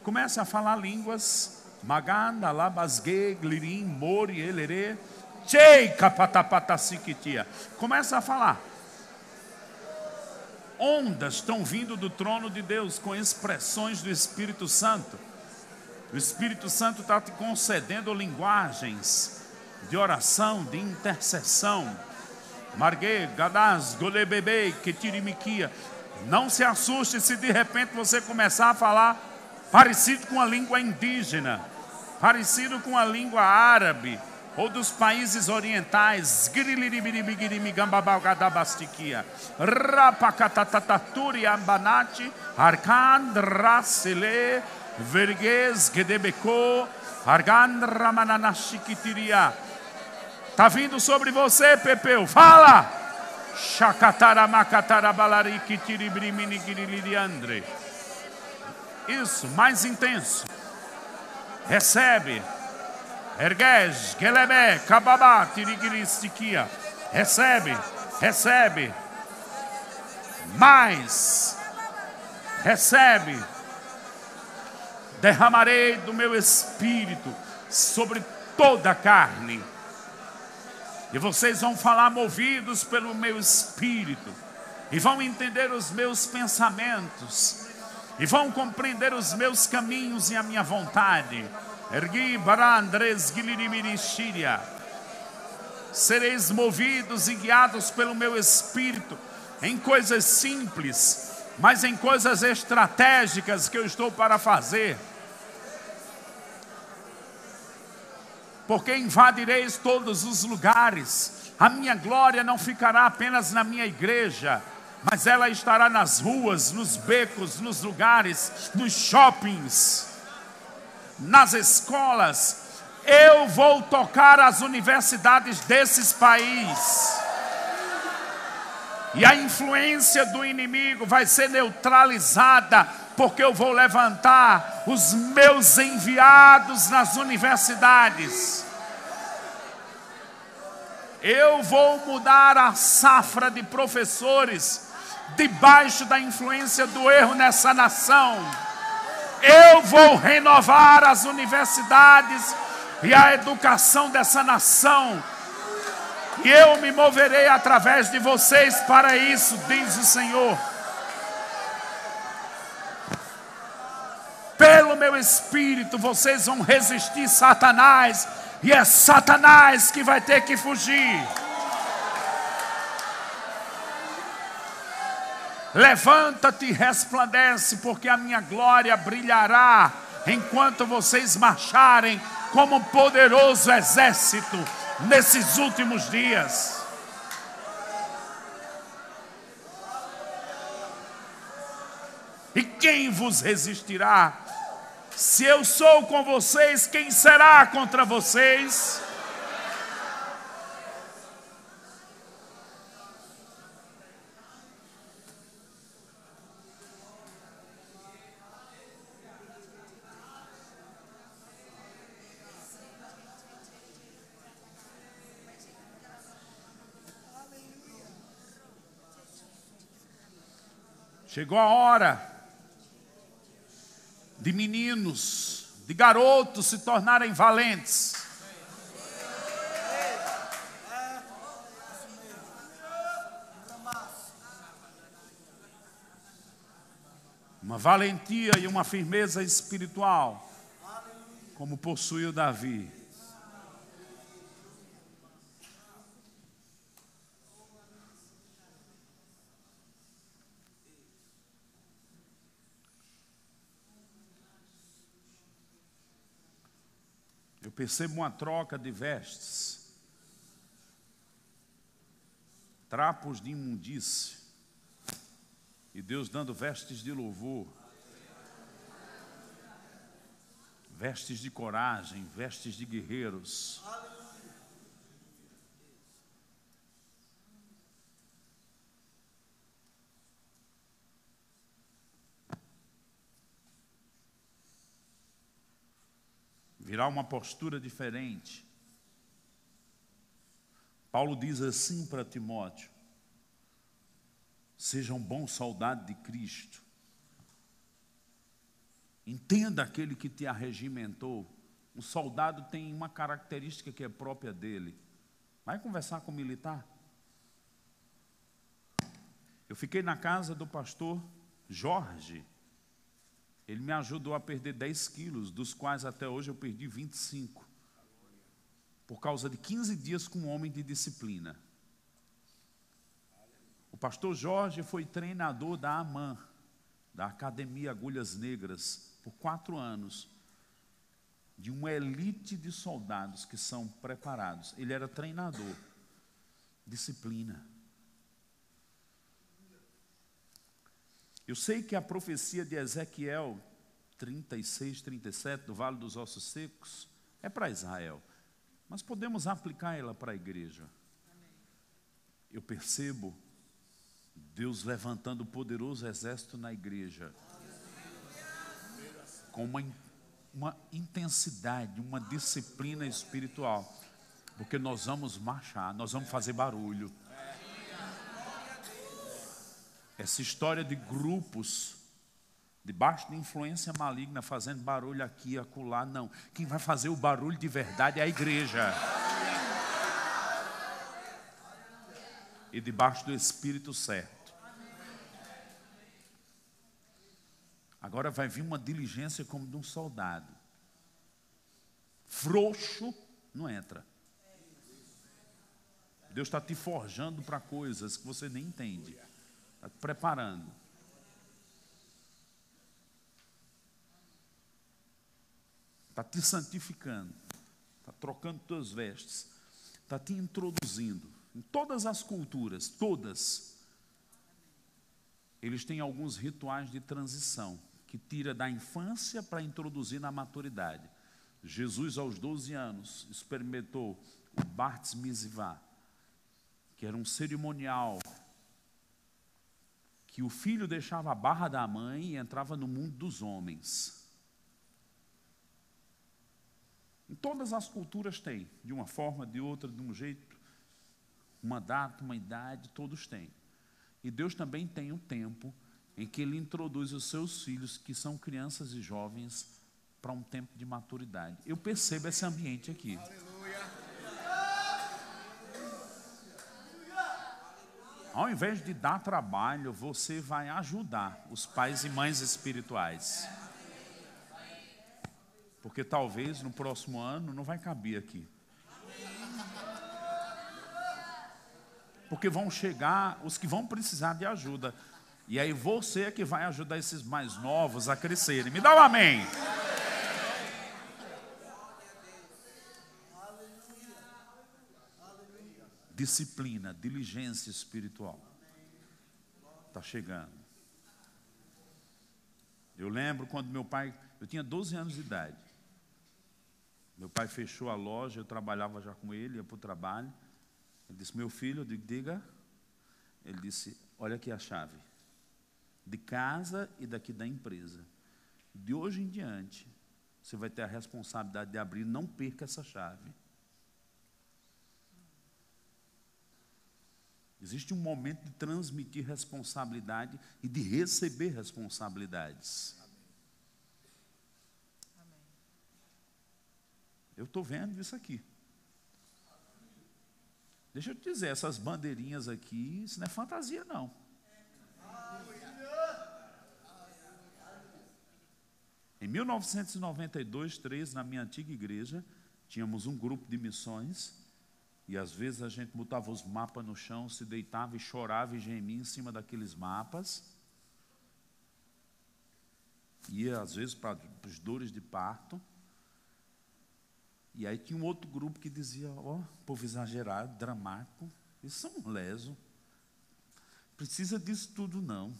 Comece a falar línguas. Maganda, labasge, glirim, mori, elere. Chei, kapatapatasikitia. Começa a falar. Ondas estão vindo do trono de Deus com expressões do Espírito Santo. O Espírito Santo está te concedendo linguagens de oração, de intercessão. Margue, Gadaz, Golebebe, Ketirimiquia. Não se assuste se de repente você começar a falar parecido com a língua indígena, parecido com a língua árabe ou dos países orientais. Rapakatataturi ambanati, arkan rasele, vergues gedebeko, argan ramananashikitiria. Está vindo sobre você, Pepeu. Fala! Isso, mais intenso. Recebe. Ergues, gelebe, kababá, tirigiristiquia. Recebe, recebe. Mais. Recebe. Derramarei do meu espírito sobre toda a carne e vocês vão falar movidos pelo meu espírito. E vão entender os meus pensamentos. E vão compreender os meus caminhos e a minha vontade. Ergui barandres gilirimirishiria. Sereis movidos e guiados pelo meu espírito em coisas simples, mas em coisas estratégicas que eu estou para fazer. Porque invadireis todos os lugares. A minha glória não ficará apenas na minha igreja, mas ela estará nas ruas, nos becos, nos lugares, nos shoppings, nas escolas. Eu vou tocar as universidades desses países. E a influência do inimigo vai ser neutralizada porque eu vou levantar os meus enviados nas universidades. Eu vou mudar a safra de professores debaixo da influência do erro nessa nação. Eu vou renovar as universidades e a educação dessa nação. E eu me moverei através de vocês para isso, diz o Senhor. Pelo meu espírito vocês vão resistir Satanás, e é Satanás que vai ter que fugir. Levanta-te e resplandece, porque a minha glória brilhará enquanto vocês marcharem como um poderoso exército nesses últimos dias. E quem vos resistirá? Se eu sou com vocês, quem será contra vocês? Chegou a hora de meninos, de garotos se tornarem valentes. Uma valentia e uma firmeza espiritual, como possuiu Davi. Percebo uma troca de vestes. trapos de imundície, e Deus dando vestes de louvor, vestes de coragem, vestes de guerreiros. Virar uma postura diferente. Paulo diz assim para Timóteo: seja um bom soldado de Cristo. Entenda aquele que te arregimentou. O soldado tem uma característica que é própria dele. Vai conversar com o militar. Eu fiquei na casa do pastor Jorge. Ele me ajudou a perder 10 quilos, dos quais até hoje eu perdi 25. Por causa de 15 dias com um homem de disciplina. O pastor Jorge foi treinador da AMAN, da Academia Agulhas Negras, por quatro anos, de uma elite de soldados que são preparados. Ele era treinador, disciplina. Eu sei que a profecia de Ezequiel 36, 37, do Vale dos Ossos Secos, é para Israel, mas podemos aplicar ela para a igreja. Eu percebo Deus levantando um poderoso exército na igreja, com uma, uma intensidade, uma disciplina espiritual, porque nós vamos marchar, nós vamos fazer barulho. Essa história de grupos debaixo de influência maligna, fazendo barulho aqui e acolá, não. Quem vai fazer o barulho de verdade é a igreja. E debaixo do Espírito certo. Agora vai vir uma diligência como de um soldado. Frouxo não entra. Deus está te forjando para coisas que você nem entende. Preparando. Está te santificando. Está trocando tuas vestes. Está te introduzindo. Em todas as culturas, todas, eles têm alguns rituais de transição que tira da infância para introduzir na maturidade. Jesus, aos 12 anos, experimentou o Bartz Mizivá, que era um cerimonial que o filho deixava a barra da mãe e entrava no mundo dos homens. Em todas as culturas tem, de uma forma, de outra, de um jeito, uma data, uma idade, todos têm. E Deus também tem o tempo em que ele introduz os seus filhos, que são crianças e jovens, para um tempo de maturidade. Eu percebo esse ambiente aqui. Ao invés de dar trabalho, você vai ajudar os pais e mães espirituais. Porque talvez no próximo ano não vai caber aqui. Porque vão chegar os que vão precisar de ajuda. E aí você é que vai ajudar esses mais novos a crescerem. Me dá um amém. Disciplina, diligência espiritual. Está chegando. Eu lembro quando meu pai, eu tinha 12 anos de idade. Meu pai fechou a loja, eu trabalhava já com ele, ia para o trabalho. Ele disse, meu filho, eu digo, diga. Ele disse, olha aqui a chave de casa e daqui da empresa. De hoje em diante, você vai ter a responsabilidade de abrir, não perca essa chave. Existe um momento de transmitir responsabilidade e de receber responsabilidades. Eu estou vendo isso aqui. Deixa eu te dizer, essas bandeirinhas aqui, isso não é fantasia, não. Em 1992, 3, na minha antiga igreja, tínhamos um grupo de missões e às vezes a gente botava os mapas no chão, se deitava e chorava e gemia em cima daqueles mapas. Ia às vezes para as dores de parto. E aí tinha um outro grupo que dizia, ó, oh, povo exagerado, dramático, isso são leso. Precisa disso tudo, não.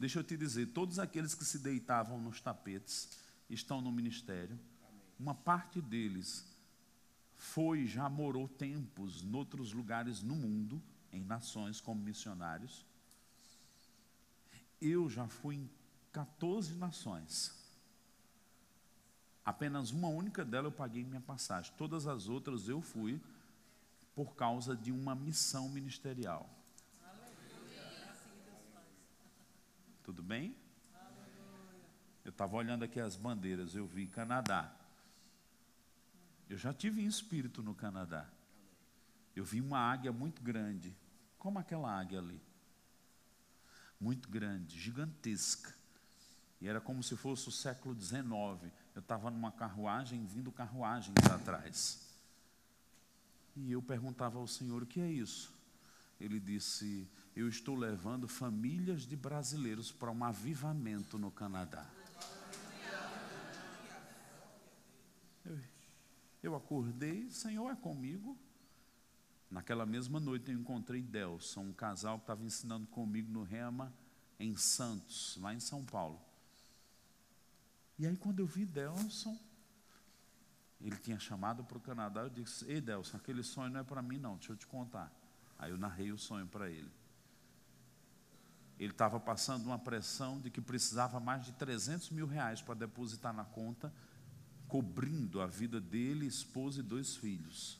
Deixa eu te dizer: todos aqueles que se deitavam nos tapetes estão no ministério. Uma parte deles foi, já morou tempos em outros lugares no mundo, em nações como missionários. Eu já fui em 14 nações. Apenas uma única delas eu paguei minha passagem. Todas as outras eu fui por causa de uma missão ministerial. Tudo bem? Eu estava olhando aqui as bandeiras, eu vi Canadá. Eu já tive em espírito no Canadá. Eu vi uma águia muito grande, como aquela águia ali. Muito grande, gigantesca. E era como se fosse o século XIX. Eu estava numa carruagem, vindo carruagens atrás. E eu perguntava ao Senhor: o que é isso? Ele disse: Eu estou levando famílias de brasileiros para um avivamento no Canadá. Eu, eu acordei, Senhor é comigo. Naquela mesma noite eu encontrei Delson, um casal que estava ensinando comigo no Rema, em Santos, lá em São Paulo. E aí, quando eu vi Delson, ele tinha chamado para o Canadá, eu disse: Ei, Delson, aquele sonho não é para mim, não, deixa eu te contar. Aí eu narrei o sonho para ele. Ele estava passando uma pressão de que precisava mais de 300 mil reais para depositar na conta, cobrindo a vida dele, esposa e dois filhos.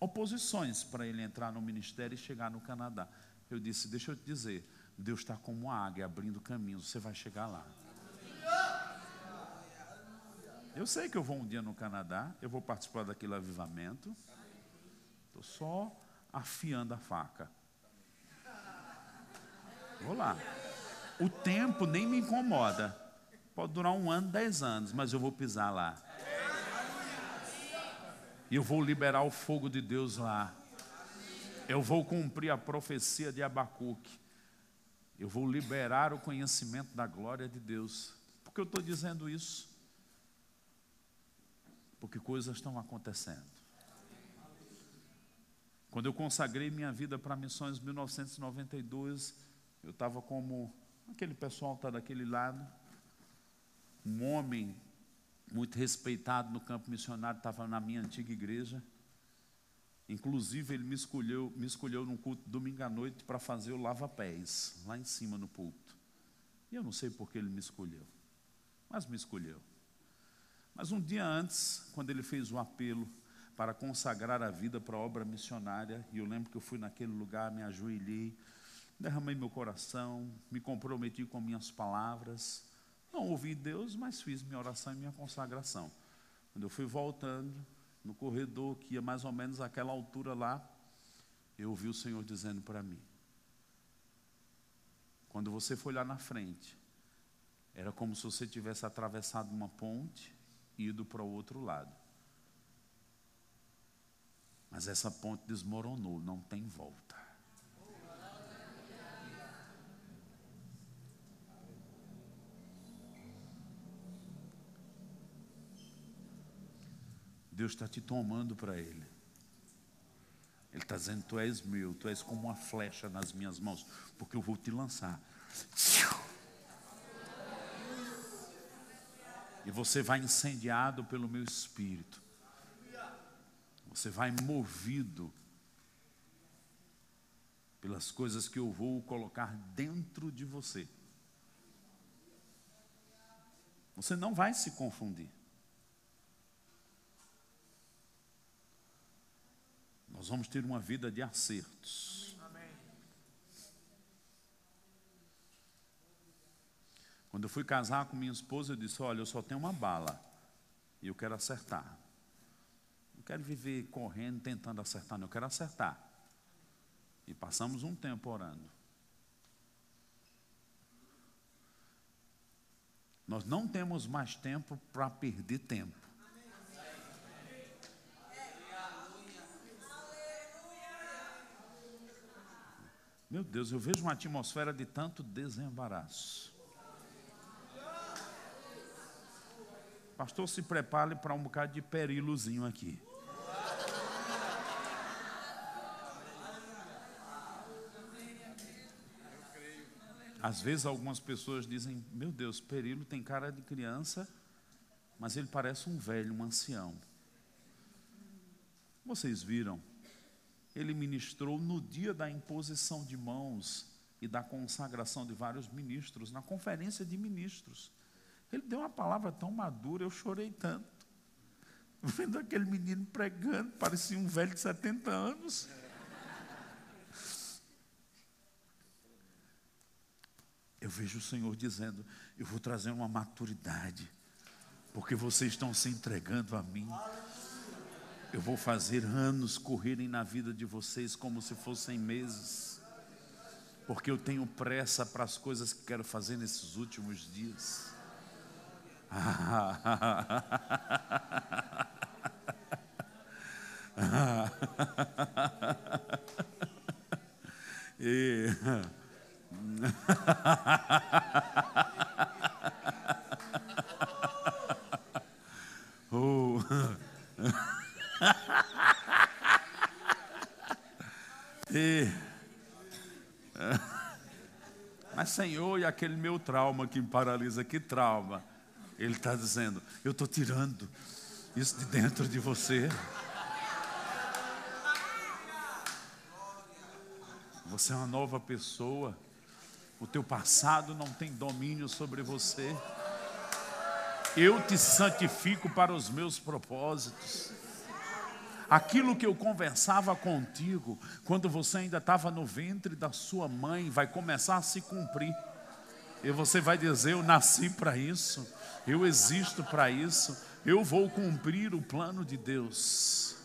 Oposições para ele entrar no ministério e chegar no Canadá. Eu disse: Deixa eu te dizer, Deus está como uma águia abrindo caminhos, você vai chegar lá. Eu sei que eu vou um dia no Canadá, eu vou participar daquele avivamento. Estou só afiando a faca. Vou lá. O tempo nem me incomoda. Pode durar um ano, dez anos, mas eu vou pisar lá. E eu vou liberar o fogo de Deus lá. Eu vou cumprir a profecia de Abacuque. Eu vou liberar o conhecimento da glória de Deus. Por que eu estou dizendo isso? porque coisas estão acontecendo. Quando eu consagrei minha vida para missões em 1992, eu estava como aquele pessoal está daquele lado, um homem muito respeitado no campo missionário estava na minha antiga igreja. Inclusive ele me escolheu, me escolheu num culto domingo à noite para fazer o lava-pés lá em cima no púlpito. E eu não sei por que ele me escolheu, mas me escolheu. Mas um dia antes, quando ele fez o apelo para consagrar a vida para a obra missionária, e eu lembro que eu fui naquele lugar, me ajoelhei, derramei meu coração, me comprometi com minhas palavras. Não ouvi Deus, mas fiz minha oração e minha consagração. Quando eu fui voltando, no corredor, que ia mais ou menos àquela altura lá, eu ouvi o Senhor dizendo para mim: quando você foi lá na frente, era como se você tivesse atravessado uma ponte ido para o outro lado. Mas essa ponte desmoronou, não tem volta. Deus está te tomando para Ele. Ele está dizendo: Tu és meu, tu és como uma flecha nas minhas mãos, porque eu vou te lançar. E você vai incendiado pelo meu espírito. Você vai movido pelas coisas que eu vou colocar dentro de você. Você não vai se confundir. Nós vamos ter uma vida de acertos. Quando eu fui casar com minha esposa, eu disse: Olha, eu só tenho uma bala e eu quero acertar. Não quero viver correndo, tentando acertar, não, eu quero acertar. E passamos um tempo orando. Nós não temos mais tempo para perder tempo. Meu Deus, eu vejo uma atmosfera de tanto desembaraço. Pastor, se prepare para um bocado de perilozinho aqui. Às vezes algumas pessoas dizem: Meu Deus, perilo tem cara de criança, mas ele parece um velho, um ancião. Vocês viram ele ministrou no dia da imposição de mãos e da consagração de vários ministros, na conferência de ministros. Ele deu uma palavra tão madura, eu chorei tanto. Vendo aquele menino pregando, parecia um velho de 70 anos. eu vejo o Senhor dizendo: Eu vou trazer uma maturidade, porque vocês estão se entregando a mim. Eu vou fazer anos correrem na vida de vocês como se fossem meses, porque eu tenho pressa para as coisas que quero fazer nesses últimos dias. e oh. e... Mas, Senhor, aquele meu trauma que me paralisa, que trauma? Ele está dizendo: Eu estou tirando isso de dentro de você. Você é uma nova pessoa. O teu passado não tem domínio sobre você. Eu te santifico para os meus propósitos. Aquilo que eu conversava contigo, quando você ainda estava no ventre da sua mãe, vai começar a se cumprir. E você vai dizer: Eu nasci para isso, eu existo para isso, eu vou cumprir o plano de Deus.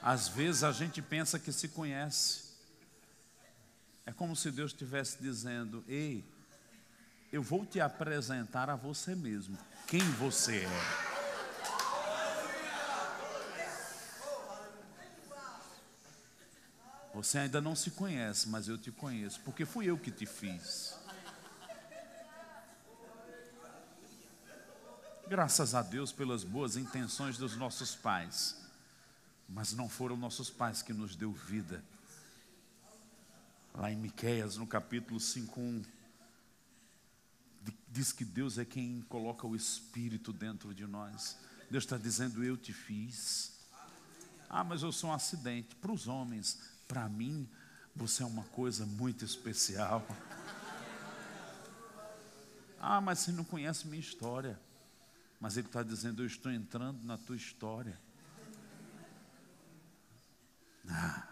Às vezes a gente pensa que se conhece. É como se Deus estivesse dizendo: Ei, eu vou te apresentar a você mesmo, quem você é. Você ainda não se conhece, mas eu te conheço, porque fui eu que te fiz. Graças a Deus pelas boas intenções dos nossos pais. Mas não foram nossos pais que nos deu vida. Lá em Miqueias, no capítulo 5:1, diz que Deus é quem coloca o espírito dentro de nós. Deus está dizendo: Eu te fiz. Ah, mas eu sou um acidente. Para os homens, para mim, você é uma coisa muito especial. Ah, mas você não conhece minha história. Mas Ele está dizendo: Eu estou entrando na tua história. Ah.